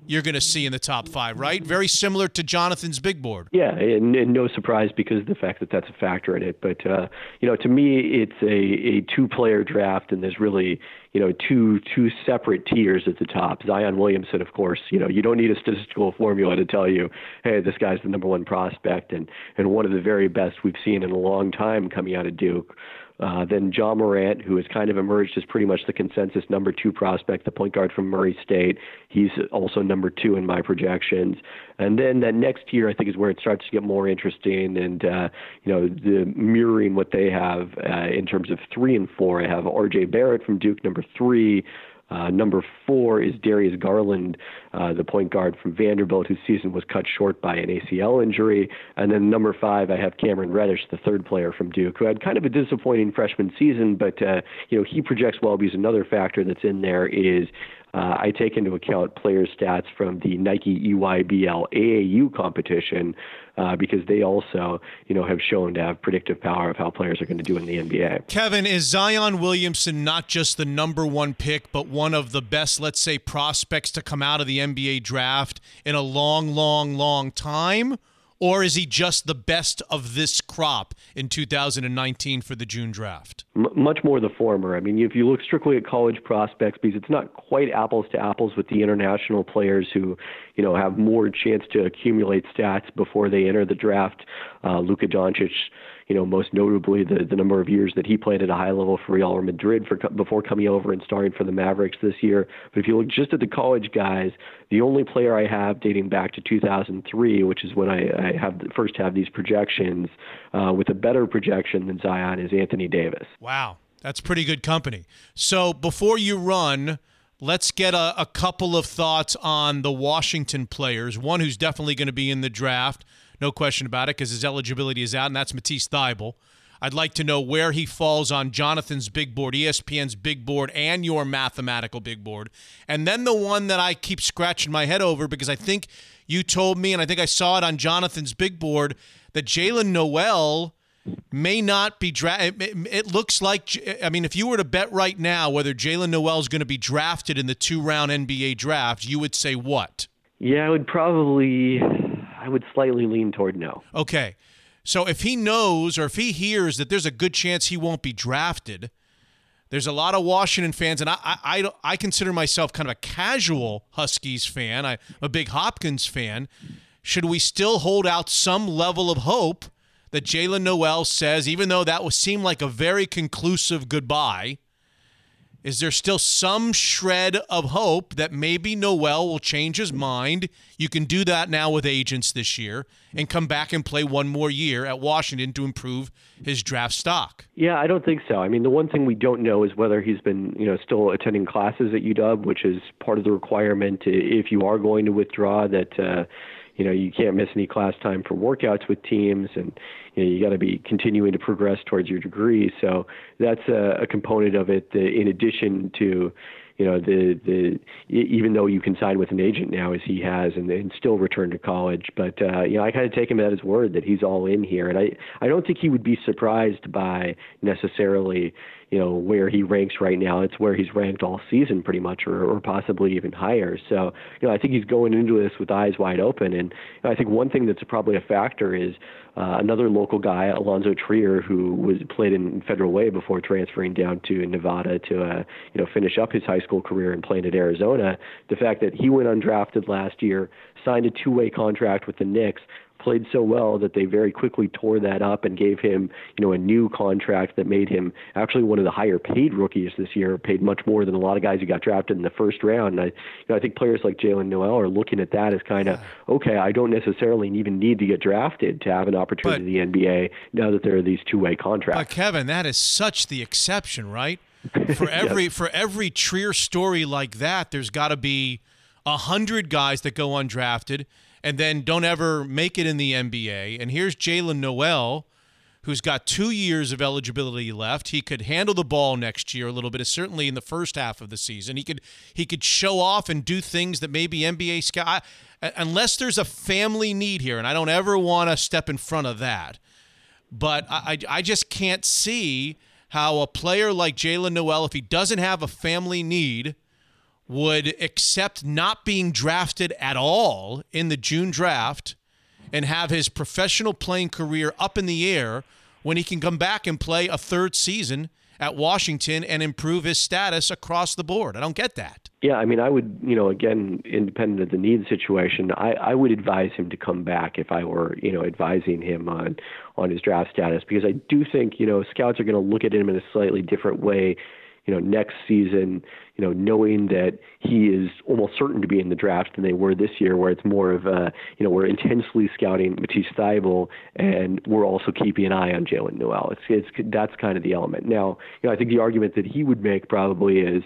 you're going to see in the top five, right? Very similar to Jonathan's big board. Yeah, and, and no surprise because of the fact that that's a factor in it. But uh, you know, to me, it's a, a two-player draft, and there's really you know two two separate tiers at the top. Zion Williamson, of course, you know you don't need a statistical formula to tell you, hey, this guy's the number one prospect and and one of the very best we've seen in a long time coming out of Duke. Uh, then Ja Morant, who has kind of emerged as pretty much the consensus number two prospect, the point guard from Murray State. He's also number two in my projections. And then that next year, I think, is where it starts to get more interesting and, uh, you know, the mirroring what they have uh, in terms of three and four. I have R.J. Barrett from Duke, number three. Uh, number four is Darius Garland, uh, the point guard from Vanderbilt, whose season was cut short by an ACL injury. And then number five, I have Cameron Reddish, the third player from Duke, who had kind of a disappointing freshman season, but uh, you know he projects well because another factor that's in there is uh, I take into account players' stats from the Nike EYBL AAU competition uh, because they also, you know, have shown to have predictive power of how players are going to do in the NBA. Kevin, is Zion Williamson not just the number one pick, but one of the best, let's say, prospects to come out of the NBA draft in a long, long, long time? Or is he just the best of this crop in 2019 for the June draft? M- much more the former. I mean, if you look strictly at college prospects, because it's not quite apples to apples with the international players who, you know, have more chance to accumulate stats before they enter the draft. Uh, Luka Doncic, you know, most notably the, the number of years that he played at a high level for Real Madrid for, before coming over and starting for the Mavericks this year. But if you look just at the college guys, the only player I have dating back to 2003, which is when I, I have first have these projections, uh, with a better projection than Zion, is Anthony Davis. Wow, that's pretty good company. So before you run, let's get a, a couple of thoughts on the Washington players. One who's definitely going to be in the draft, no question about it, because his eligibility is out, and that's Matisse Thybulle. I'd like to know where he falls on Jonathan's big board, ESPN's big board, and your mathematical big board. And then the one that I keep scratching my head over because I think you told me, and I think I saw it on Jonathan's big board, that Jaylen Nowell may not be drafted. It, it, looks like, I mean, if you were to bet right now whether Jaylen Nowell is going to be drafted in the two round NBA draft, you would say what? Yeah, I would probably, I would slightly lean toward no. Okay. So if he knows or if he hears that there's a good chance he won't be drafted, there's a lot of Washington fans, and I, I, I, I consider myself kind of a casual Huskies fan. I'm a big Hopkins fan. Should we still hold out some level of hope that Jaylen Nowell says, even though that would seem like a very conclusive goodbye, is there still some shred of hope that maybe Nowell will change his mind? You can do that now with agents this year and come back and play one more year at Washington to improve his draft stock. Yeah, I don't think so. I mean, the one thing we don't know is whether he's been, you know, still attending classes at UW, which is part of the requirement if you are going to withdraw that uh, you know you can't miss any class time for workouts with teams and you know you got to be continuing to progress towards your degree. So that's a, a component of it That in addition to you know the the even though you can sign with an agent now as he has and, and still return to college but uh you know I kind of take him at his word that he's all in here. And I I don't think he would be surprised by necessarily you know where he ranks right now. It's where he's ranked all season, pretty much, or, or possibly even higher. So, you know, I think he's going into this with eyes wide open. And you know, I think one thing that's probably a factor is uh, another local guy, Alonzo Trier, who was played in Federal Way before transferring down to Nevada to uh, you know finish up his high school career and playing at Arizona. The fact that he went undrafted last year, signed a two-way contract with the Knicks, played so well that they very quickly tore that up and gave him, you know, a new contract that made him actually one of the higher paid rookies this year, paid much more than a lot of guys who got drafted in the first round. And I, you know, I think players like Jaylen Nowell are looking at that as kind of, okay, I don't necessarily even need to get drafted to have an opportunity but, in the NBA now that there are these two-way contracts. But Kevin, that is such the exception, right? (laughs) For every yes. for every Trier story like that, there's got to be a hundred guys that go undrafted and then don't ever make it in the NBA. And here's Jaylen Nowell, who's got two years of eligibility left. He could handle the ball next year a little bit, certainly in the first half of the season. He could he could show off and do things that maybe NBA scout. Unless there's a family need here, and I don't ever want to step in front of that, but I I just can't see how a player like Jaylen Nowell, if he doesn't have a family need would accept not being drafted at all in the June draft and have his professional playing career up in the air when he can come back and play a third season at Washington and improve his status across the board. I don't get that. Yeah, I mean, I would, you know, again, independent of the need situation, I, I would advise him to come back if I were, you know, advising him on on his draft status because I do think, you know, scouts are going to look at him in a slightly different way you know, next season, you know, knowing that he is almost certain to be in the draft than they were this year, where it's more of a, you know, we're intensely scouting Matisse Thybulle and we're also keeping an eye on Jaylen Nowell. It's, it's, that's kind of the element. Now, you know, I think the argument that he would make probably is,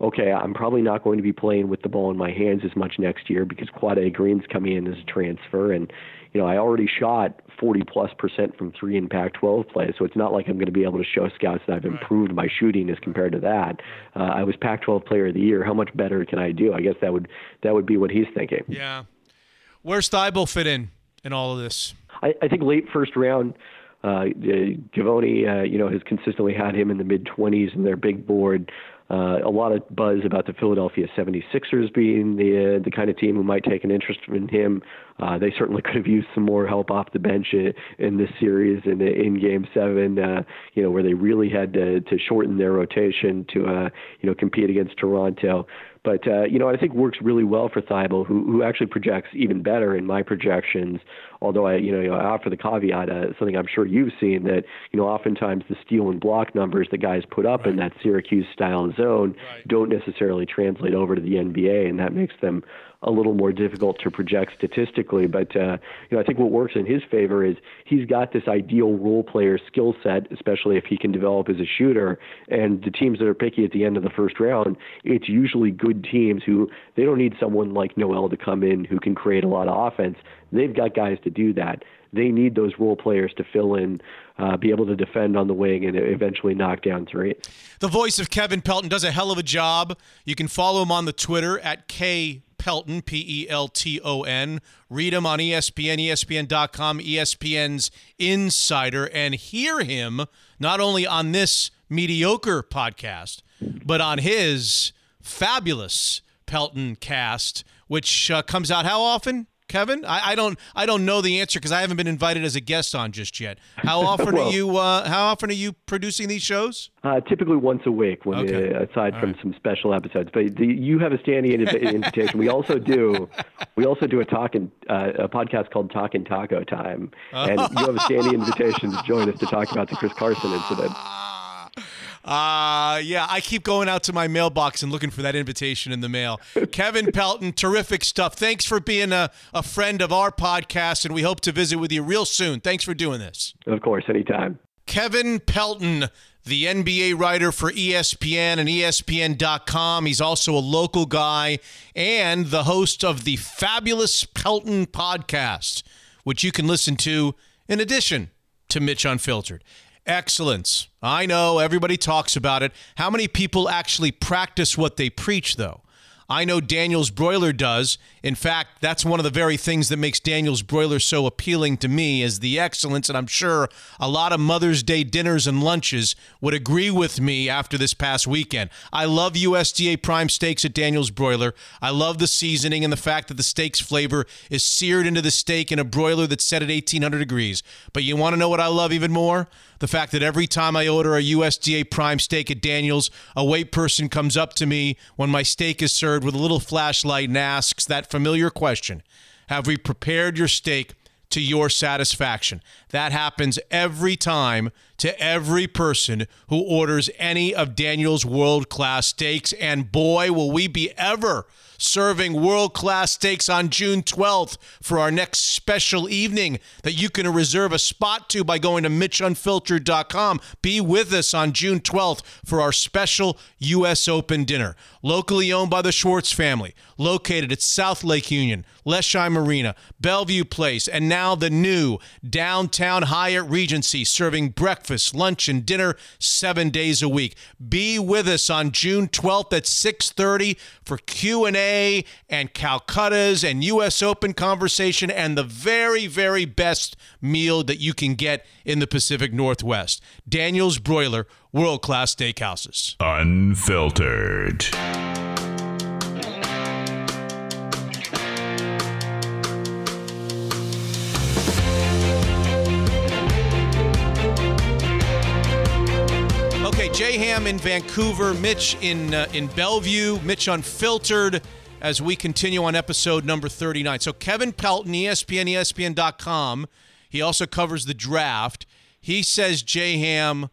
okay, I'm probably not going to be playing with the ball in my hands as much next year because Quade Green's coming in as a transfer and, you know, I already shot 40 plus percent from three in Pac-12 play, so it's not like I'm going to be able to show scouts that I've improved my shooting as compared to that. Uh, I was Pac-12 Player of the Year. How much better can I do? I guess that would that would be what he's thinking. Yeah, where's Thybulle fit in in all of this? I, I think late first round. Uh, Givony, uh, you know, has consistently had him in the mid 20s in their big board. Uh, a lot of buzz about the Philadelphia 76ers being the uh, the kind of team who might take an interest in him. Uh, they certainly could have used some more help off the bench in, in this series in in Game Seven. Uh, you know where they really had to to shorten their rotation to uh, you know compete against Toronto. But uh, you know, I think works really well for Thybulle, who who actually projects even better in my projections. Although I, you know, I offer the caveat, uh, something I'm sure you've seen that you know, oftentimes the steal and block numbers the guys put up right. in that Syracuse style zone right. don't necessarily translate over to the NBA, and that makes them a little more difficult to project statistically. But uh, you know, I think what works in his favor is he's got this ideal role player skill set, especially if he can develop as a shooter. And the teams that are picky at the end of the first round, it's usually good teams who they don't need someone like Nowell to come in who can create a lot of offense. They've got guys to do that. They need those role players to fill in, uh, be able to defend on the wing, and eventually knock down three. The voice of Kevin Pelton does a hell of a job. You can follow him on the Twitter at K Pelton, P E L T O N. Read him on ESPN, ESPN.com, ESPN's Insider, and hear him not only on this mediocre podcast, but on his fabulous Pelton cast, which uh, comes out how often? Kevin, I, I don't, I don't know the answer because I haven't been invited as a guest on just yet. How (laughs) often Well- are you? Uh, how often are you producing these shows? Uh, typically once a week, when Okay. uh, aside All from right. some special episodes. But the, you have a standing inv- (laughs) invitation. We also do, we also do a talking uh, a podcast called Talking Taco Time, and you have a standing invitation to join us to talk about the Chris Carson incident. (laughs) Uh, yeah, I keep going out to my mailbox and looking for that invitation in the mail. Kevin (laughs) Pelton, terrific stuff. Thanks for being a, a friend of our podcast, and we hope to visit with you real soon. Thanks for doing this. Of course, anytime. Kevin Pelton, the NBA writer for ESPN and ESPN.com. He's also a local guy and the host of the fabulous Pelton podcast, which you can listen to in addition to Mitch Unfiltered. Excellence. I know everybody talks about it. How many people actually practice what they preach, though? I know Daniel's Broiler does. In fact, that's one of the very things that makes Daniel's Broiler so appealing to me is the excellence, and I'm sure a lot of Mother's Day dinners and lunches would agree with me after this past weekend. I love USDA prime steaks at Daniel's Broiler. I love the seasoning and the fact that the steak's flavor is seared into the steak in a broiler that's set at 1800 degrees. But you want to know what I love even more? The fact that every time I order a USDA prime steak at Daniel's, a wait person comes up to me when my steak is served with a little flashlight and asks that familiar question Have we prepared your steak to your satisfaction? That happens every time to every person who orders any of Daniel's world class steaks. And boy, will we be ever serving world class steaks on June 12th for our next special evening that you can reserve a spot to by going to MitchUnfiltered.com. Be with us on June 12th for our special U.S. Open dinner. Locally owned by the Schwartz family, located at South Lake Union, Leschi Marina, Bellevue Place, and now the new downtown Hyatt Regency, serving breakfast, lunch, and dinner seven days a week. Be with us on June 12th at 6:30 for Q&A and Calcutta's and U.S. Open conversation and the very, very best meal that you can get in the Pacific Northwest. Daniel's Broiler, world-class steakhouses. Unfiltered. Okay, J Ham in Vancouver, Mitch in uh, in Bellevue, Mitch Unfiltered as we continue on episode number 39. So Kevin Pelton, ESPN, ESPN.com, he also covers the draft. He says, J Ham,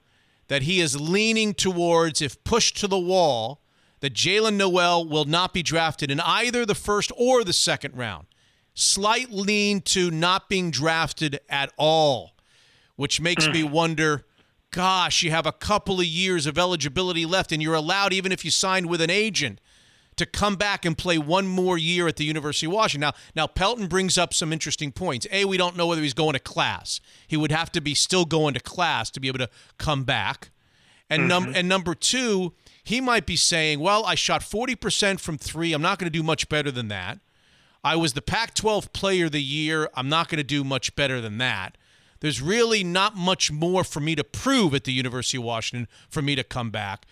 that he is leaning towards, if pushed to the wall, that Jaylen Nowell will not be drafted in either the first or the second round. Slight lean to not being drafted at all, which makes me hmm. wonder gosh, you have a couple of years of eligibility left, and you're allowed, even if you signed with an agent, to come back and play one more year at the University of Washington. Now, now Pelton brings up some interesting points. A, we don't know whether he's going to class. He would have to be still going to class to be able to come back. And num- mm-hmm. and number two, he might be saying, "Well, I shot 40% from 3. I'm not going to do much better than that. I was the Pac-12 player of the year. I'm not going to do much better than that." There's really not much more for me to prove at the University of Washington for me to come back.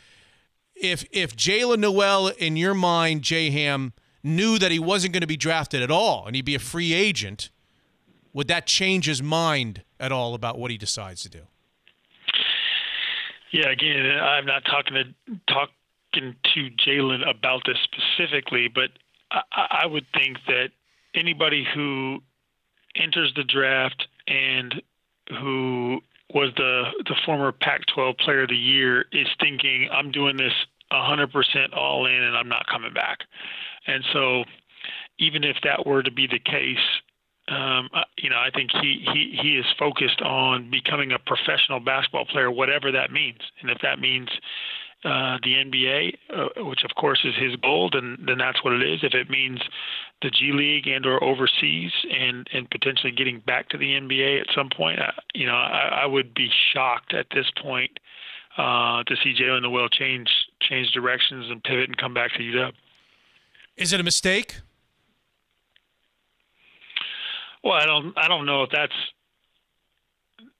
If if Jaylen Nowell, in your mind, J Ham, knew that he wasn't going to be drafted at all and he'd be a free agent, would that change his mind at all about what he decides to do? Yeah, again, I'm not talking to talking to Jaylen about this specifically, but I, I would think that anybody who enters the draft and who was the the former Pac-12 Player of the Year is thinking, "I'm doing this 100% all in, and I'm not coming back." And so, even if that were to be the case, um, you know, I think he, he he is focused on becoming a professional basketball player, whatever that means. And if that means uh, the NBA, uh, which of course is his goal, then then that's what it is. If it means the G League and or overseas, and and potentially getting back to the NBA at some point, I, you know, I, I would be shocked at this point uh, to see Jaylen Nowell change change directions and pivot and come back to UW. Is it a mistake? Well, I don't I don't know if that's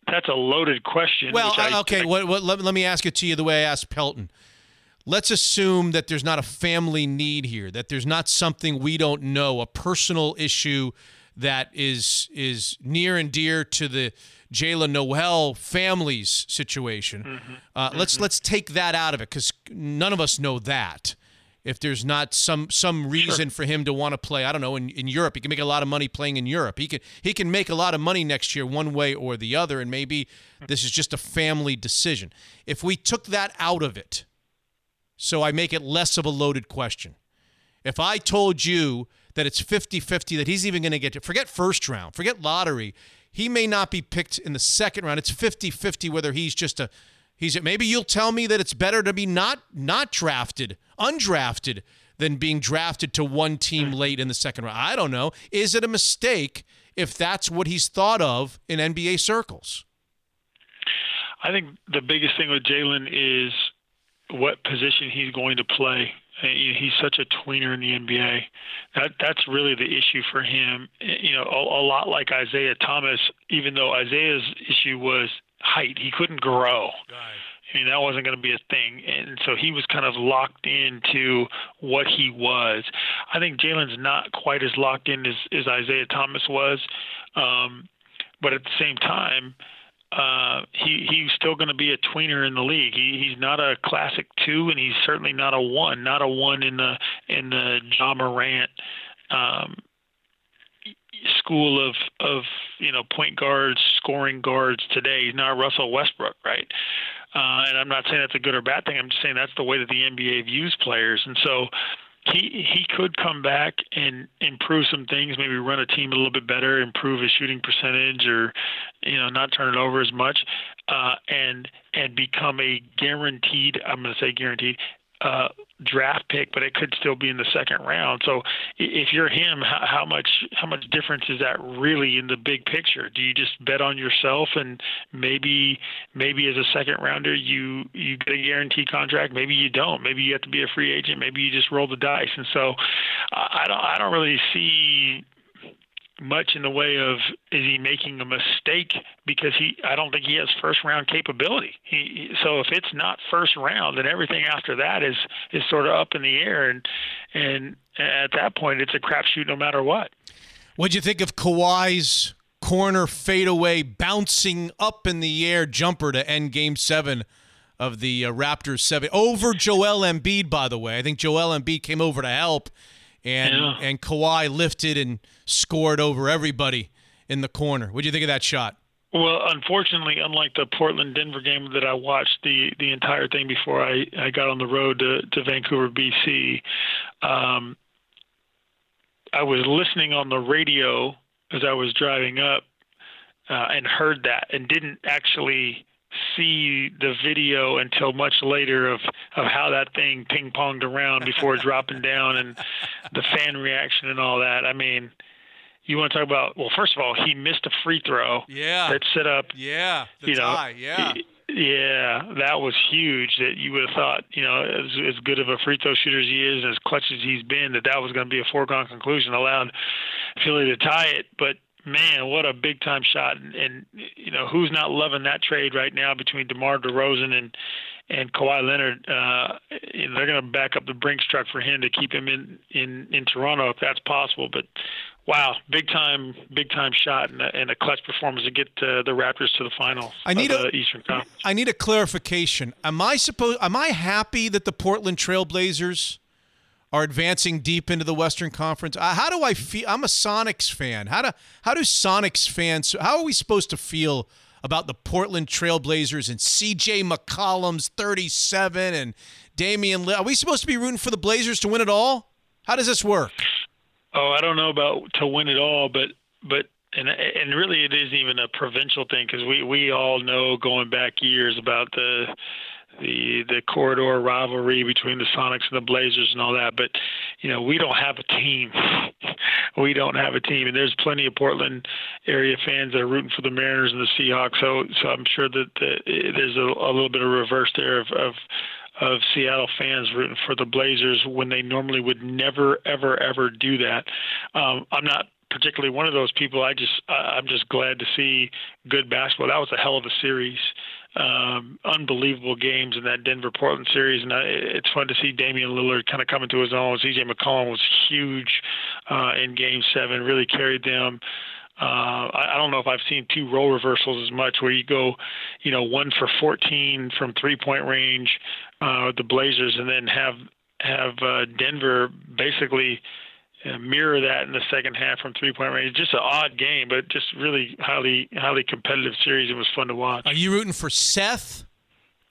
that's a loaded question. Well, I, okay. I, what, what, let, let me ask it to you the way I asked Pelton. Let's assume that there's not a family need here, that there's not something we don't know, a personal issue that is is near and dear to the Jaylen Nowell family's situation. Mm-hmm. Uh, let's let's take that out of it because none of us know that. If there's not some some reason for him to want to play, I don't know, in, in Europe, he can make a lot of money playing in Europe. He can he can make a lot of money next year, one way or the other, and maybe this is just a family decision. If we took that out of it, so I make it less of a loaded question. If I told you that it's 50-50 that he's even going to get to forget first round, forget lottery, he may not be picked in the second round. It's 50-50 whether he's just a he's maybe you'll tell me that it's better to be not not drafted, undrafted than being drafted to one team late in the second round. I don't know. Is it a mistake if that's what he's thought of in NBA circles? I think the biggest thing with Jaylen is what position he's going to play. Uh, He's such a tweener in the NBA. That that's really the issue for him. You know, a, a lot like Isaiah Thomas. Even though Isaiah's issue was height, he couldn't grow. I mean, that wasn't going to be a thing. And so he was kind of locked into what he was. I think Jaylen's not quite as locked in as, as Isaiah Thomas was. Um, but at the same time, uh, he he's still going to be a tweener in the league. He he's not a classic two, and he's certainly not a one. Not a one in the in the Ja Morant um, school of of you know point guards, scoring guards today. He's not Russell Westbrook, right? Uh, and I'm not saying that's a good or bad thing. I'm just saying that's the way that the NBA views players, and so he he could come back and improve some things, maybe run a team a little bit better, improve his shooting percentage, or you know not turn it over as much, uh, and and become a guaranteed. I'm going to say guaranteed. Uh, draft pick, but it could still be in the second round. So, if you're him, how, how much how much difference is that really in the big picture? Do you just bet on yourself and maybe maybe as a second rounder you you get a guaranteed contract? Maybe you don't. Maybe you have to be a free agent. Maybe you just roll the dice. And so, I don't I don't really see much in the way of is he making a mistake because he I don't think he has first round capability. He so if it's not first round, then everything after that is is sort of up in the air and and at that point it's a crapshoot no matter what. What'd you think of Kawhi's corner fadeaway bouncing up in the air jumper to end Game Seven of the uh, Raptors seven over Joel Embiid? By the way, I think Joel Embiid came over to help, and Yeah. and Kawhi lifted and scored over everybody in the corner. What do you think of that shot? Well, unfortunately, unlike the Portland Denver game that I watched the the entire thing before I, I got on the road to, to Vancouver, BC, um, I was listening on the radio as I was driving up uh, and heard that and didn't actually see the video until much later of of how that thing ping ponged around before (laughs) dropping down and the fan reaction and all that. I mean, you want to talk about well, first of all, he missed a free throw. Yeah. That set up Yeah, the you know, tie. Yeah. yeah, that was huge. That you would have thought, you know, as, as good of a free throw shooter as he is, and as clutch as he's been, that that was going to be a foregone conclusion. Allowed Philly to tie it, but man, what a big time shot! And, and you know, who's not loving that trade right now between DeMar DeRozan and and Kawhi Leonard? Uh, you know, they're going to back up the Brinks truck for him to keep him in in in Toronto if that's possible. But wow, big time, big time shot and a, and a clutch performance to get uh, the Raptors to the final I need of a- the Eastern Conference. I need a clarification. Am I supposed? Am I happy that the Portland Trailblazers are advancing deep into the Western Conference? Uh, how do I feel? I'm a Sonics fan. How do how do Sonics fans? How are we supposed to feel about the Portland Trailblazers and C.J. McCollum's 37 and Damian? Are we supposed to be rooting for the Blazers to win it all? How does this work? Oh, I don't know about to win it all, but but and and really it isn't even a provincial thing because we we all know going back years about the the the corridor rivalry between the Sonics and the Blazers and all that. But you know we don't have a team. (laughs) we don't have a team, and there's plenty of Portland area fans that are rooting for the Mariners and the Seahawks. So so I'm sure that the, there's a, a little bit of reverse there of. of of Seattle fans rooting for the Blazers when they normally would never, ever, ever do that. Um, I'm not particularly one of those people. I just I'm just glad to see good basketball. That was a hell of a series. Um, unbelievable games in that Denver Portland series, and I, it's fun to see Damian Lillard kind of coming to his own. CJ McCollum was huge uh, in Game Seven, really carried them. Uh, I, I don't know if I've seen two role reversals as much, where you go, you know, one for 14 from three-point range, uh, the Blazers, and then have have uh, Denver basically uh, mirror that in the second half from three-point range. Just an odd game, but just really highly highly competitive series. It was fun to watch. Are you rooting for Seth,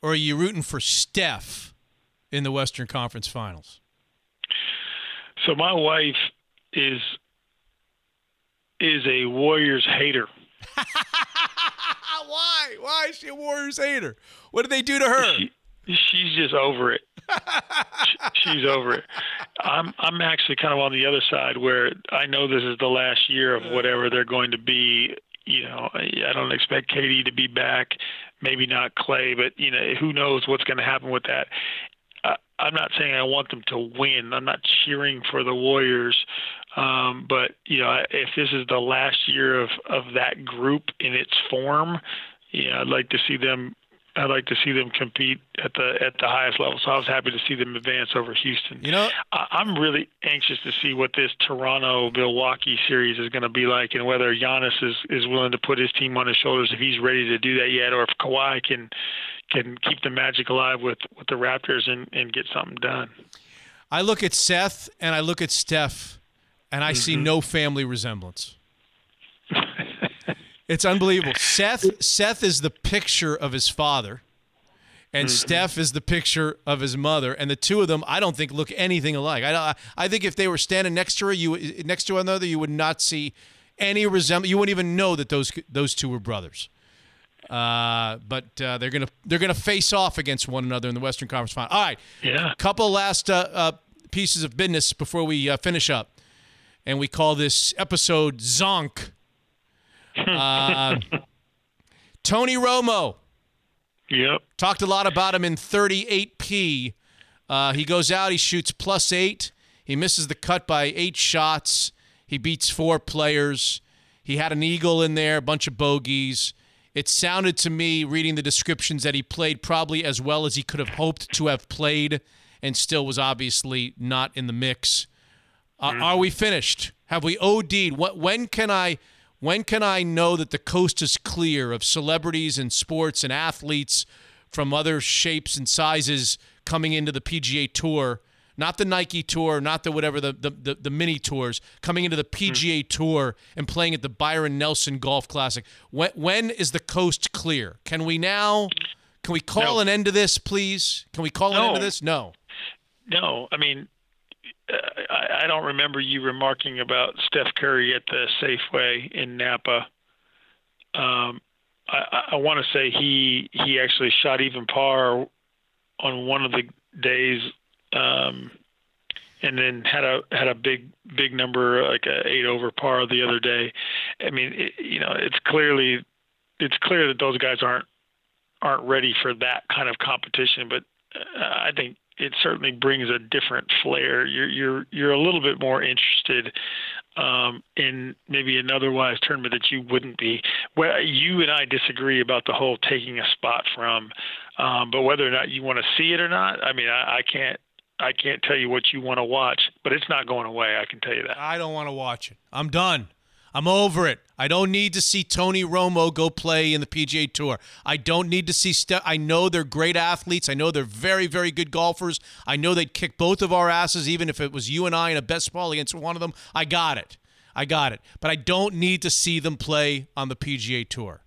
or are you rooting for Steph in the Western Conference Finals? So my wife is is a Warriors hater. (laughs) Why? Why is she a Warriors hater? What did they do to her? She, she's just over it. (laughs) she's over it. I'm I'm actually kind of on the other side where I know this is the last year of whatever they're going to be. You know, I don't expect KD to be back. Maybe not Klay, but you know, who knows what's going to happen with that. I'm not saying I want them to win. I'm not cheering for the Warriors, um, but you know, if this is the last year of of that group in its form, yeah, I'd like to see them. I'd like to see them compete at the at the highest level. So I was happy to see them advance over Houston. You know, I, I'm really anxious to see what this Toronto Milwaukee series is going to be like, and whether Giannis is is willing to put his team on his shoulders if he's ready to do that yet, or if Kawhi can can keep the magic alive with with the Raptors and and get something done. I look at Seth and I look at Steph, and I mm-hmm. see no family resemblance. It's unbelievable. Seth Seth is the picture of his father, and mm-hmm. Steph is the picture of his mother, and the two of them I don't think look anything alike. I I think if they were standing next to her, you next to one another, you would not see any resemblance. You wouldn't even know that those those two were brothers. Uh, but uh, they're gonna they're gonna face off against one another in the Western Conference Final. All right, yeah. Couple last uh, uh pieces of business before we uh, finish up, and we call this episode Zonk. Uh, (laughs) Tony Romo. Yep. Talked a lot about him in 38p. he goes out, he shoots plus eight. He misses the cut by eight shots. He beats four players. He had an eagle in there, a bunch of bogeys. It sounded to me, reading the descriptions, that he played probably as well as he could have hoped to have played and still was obviously not in the mix. Uh, mm-hmm. Are we finished? Have we OD'd? What, when can I when can I know that the coast is clear of celebrities and sports and athletes from other shapes and sizes coming into the PGA Tour not the Nike tour, not the whatever the the, the, the mini tours, coming into the PGA mm. tour and playing at the Byron Nelson Golf Classic. When when is the coast clear? Can we now? Can we call no. an end to this, please? Can we call no. an end to this? No. No, I mean, I, don't remember you remarking about Steph Curry at the Safeway in Napa. Um, I, I want to say he he actually shot even par on one of the days um, and then had a had a big big number like a eight over par the other day. I mean, it, you know, it's clearly it's clear that those guys aren't aren't ready for that kind of competition. But uh, I think it certainly brings a different flair. You're you're you're a little bit more interested um, in maybe an otherwise tournament that you wouldn't be. Well, you and I disagree about the whole taking a spot from, um, but whether or not you want to see it or not, I mean, I, I can't I can't tell you what you want to watch, but it's not going away. I can tell you that. I don't want to watch it. I'm done. I'm over it. I don't need to see Tony Romo go play in the PGA Tour. I don't need to see. I know they're great athletes. I know they're very, very good golfers. I know they'd kick both of our asses, even if it was you and I in a best ball against one of them. I got it. I got it. But I don't need to see them play on the PGA Tour.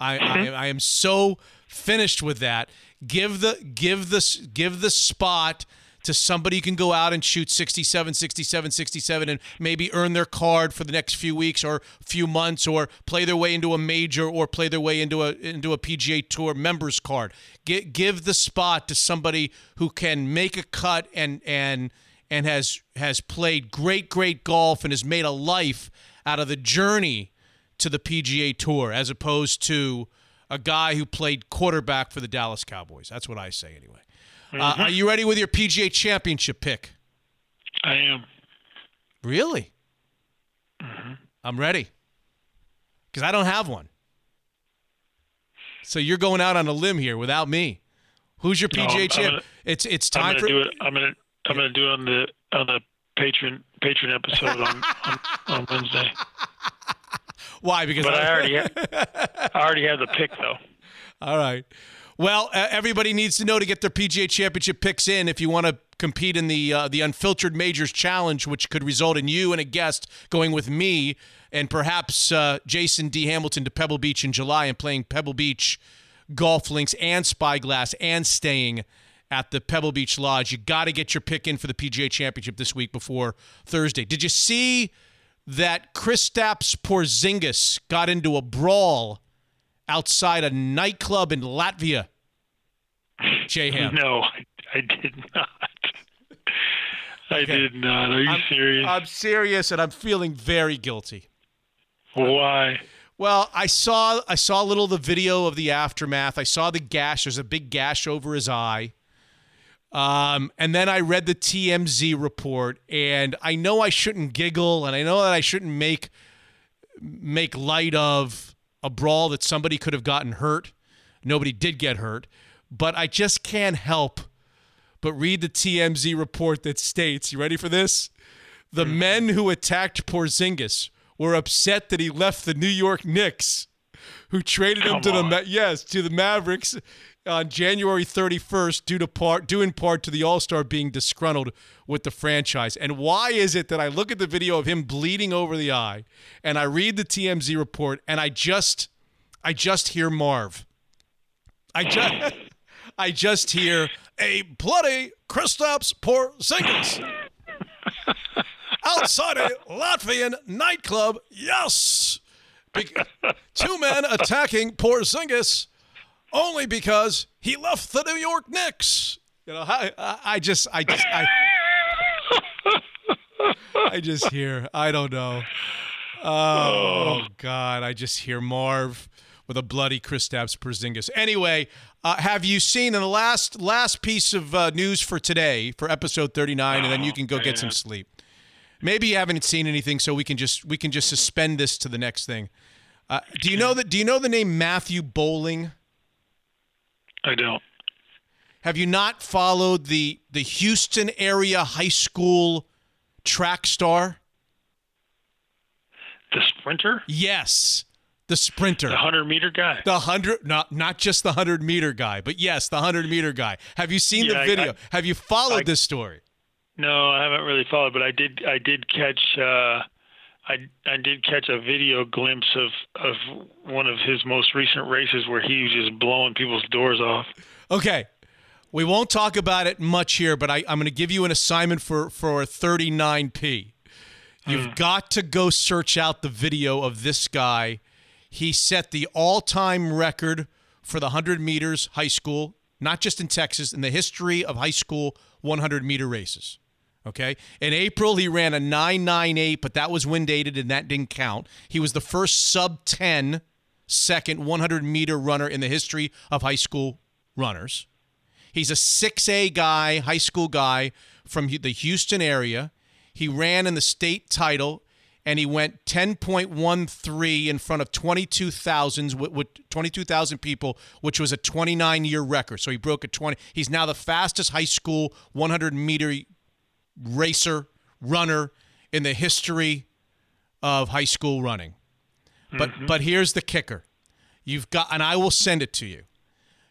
I, I, mm-hmm. I am so finished with that. Give the give the give the spot to somebody who can go out and shoot 67, 67, 67 and maybe earn their card for the next few weeks or few months or play their way into a major or play their way into a into a PGA Tour members card. Give, give the spot to somebody who can make a cut and and and has has played great great golf and has made a life out of the journey to the PGA Tour as opposed to a guy who played quarterback for the Dallas Cowboys. That's what I say anyway. Uh, mm-hmm. Uh, are you ready with your PGA Championship pick? I am. Really? Mm-hmm. I'm ready. Because I don't have one. So you're going out on a limb here without me. Who's your PGA I'm champ? gonna- it's it's I'm time gonna for do it. I'm gonna I'm gonna do it on the on the patron patron episode on on, on Wednesday. (laughs) Why? Because but I already ha- (laughs) I already have the pick though. All right. Well, uh, everybody needs to know to get their PGA Championship picks in if you want to compete in the uh, the Unfiltered Majors Challenge, which could result in you and a guest going with me and perhaps uh, Jason D. Hamilton to Pebble Beach in July and playing Pebble Beach golf links and Spyglass and staying at the Pebble Beach Lodge. You got to get your pick in for the PGA Championship this week before Thursday. Did you see that Kristaps Porzingis got into a brawl outside a nightclub in Latvia? J Ham. No, I, I did not. I Okay. did not. Are you I'm, serious? I'm serious, and I'm feeling very guilty. Why? Well, I saw I saw a little of the video of the aftermath. I saw the gash. There's a big gash over his eye. Um, and then I read the TMZ report, and I know I shouldn't giggle, and I know that I shouldn't make make light of a brawl that somebody could have gotten hurt. Nobody did get hurt, but I just can't help but read the TMZ report that states, you ready for this? The mm-hmm. men who attacked Porzingis were upset that he left the New York Knicks, who traded him Come to the on. Ma- yes to the Mavericks on January 31st, due to part due in part to the All Star being disgruntled with the franchise. And why is it that I look at the video of him bleeding over the eye, and I read the TMZ report, and I just I just hear Marv. I just (laughs) I just hear a bloody Kristaps Porzingis outside a Latvian nightclub. Yes, Be- two men attacking Porzingis only because he left the New York Knicks. You know, I, I, just, I just, I, I just hear, I don't know. Oh God, I just hear Marv with a bloody Kristaps Porzingis. Anyway, uh, have you seen in the last last piece of uh, news for today for episode thirty nine, and then you can go get some sleep. Maybe you haven't seen anything, so we can just we can just suspend this to the next thing. Uh, do you know that? Do you know the name Matthew Boling? I don't. Have you not followed the the Houston area high school track star? The sprinter? Yes, the sprinter. The 100 meter guy? The hundred, not not just the hundred meter guy, but yes, the hundred meter guy. Have you seen Yeah, the I- video? I- Have you followed I- this story? No, I haven't really followed, but I did. I did catch. Uh, I I did catch a video glimpse of of one of his most recent races where he was just blowing people's doors off. Okay, we won't talk about it much here, but I, I'm going to give you an assignment for for 39p. You've hmm. got to go search out the video of this guy. He set the all-time record for the 100 meters high school, not just in Texas, in the history of high school 100 meter races. Okay. In April, he ran a 998, but that was wind aided and that didn't count. He was the first sub 10 second 100 meter runner in the history of high school runners. He's a 6A guy, high school guy from the Houston area. He ran in the state title and he went 10.13 in front of 22,000 with, with 22,000 people, which was a 29 year record. So he broke a 20. He's now the fastest high school 100 meter racer runner in the history of high school running. But but here's the kicker. You've got and I will send it to you.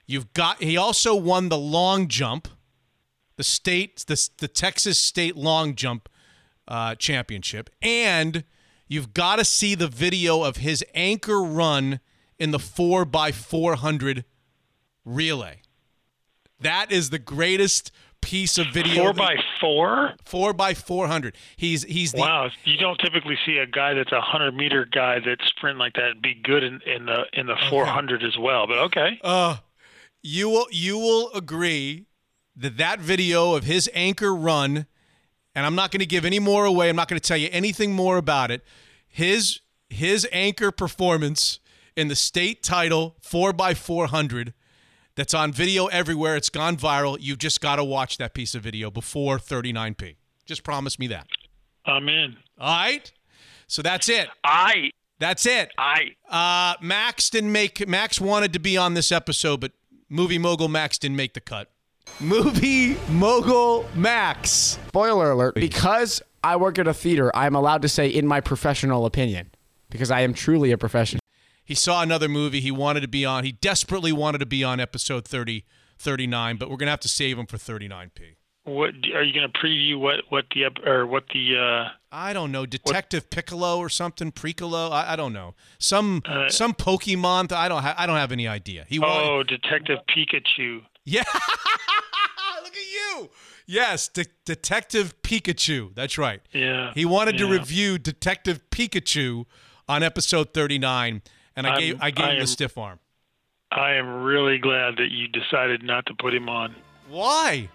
You've got he also won the long jump, the state the the Texas State long jump uh, championship, and you've got to see the video of his anchor run in the four by four hundred relay. That is the greatest piece of video. Four by four. Four by four hundred. He's he's the Wow, you don't typically see a guy that's a hundred meter guy that sprint like that be good in, in the in the four hundred as well. But okay, Uh, you will you will agree that that video of his anchor run, and I'm not going to give any more away. I'm not going to tell you anything more about it. His his anchor performance in the state title four by four hundred. That's on video everywhere. It's gone viral. You've just got to watch that piece of video before 39p. Just promise me that. I'm in. All right. So that's it. I. That's it. I. Uh, Max didn't make. Max wanted to be on this episode, but movie mogul Max didn't make the cut. Movie mogul Max. Spoiler alert. Because I work at a theater, I'm allowed to say in my professional opinion because I am truly a professional. He saw another movie he wanted to be on. He desperately wanted to be on episode 30, 39, but we're going to have to save him for 39P. What are you going to preview? What what the or what the? Uh, I don't know, Detective Piccolo or something, Piccolo. I, I don't know. Some some Pokemon. I don't ha- I don't have any idea. He wanted, oh, Detective Pikachu. Yeah. (laughs) Look at you. Yes, De- Detective Pikachu. That's right. Yeah. He wanted to review Detective Pikachu on episode 39, and I I'm- gave I gave I him the stiff arm. I am really glad that you decided not to put him on. Why?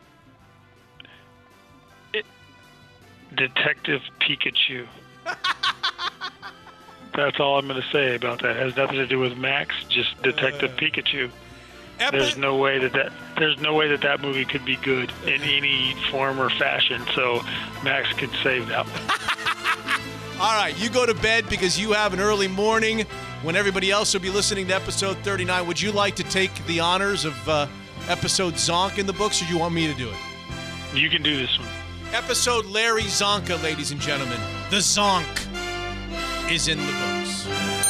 Detective Pikachu. (laughs) That's all I'm going to say about that. It has nothing to do with Max, just Detective uh, Pikachu. There's no way that, that there's no way that that movie could be good in (laughs) any form or fashion. So Max could save that one. (laughs) All right, you go to bed because you have an early morning when everybody else will be listening to episode 39. Would you like to take the honors of uh, episode Zonk in the books, or do you want me to do it? You can do this one. Episode Larry Csonka, ladies and gentlemen. The Zonk is in the books.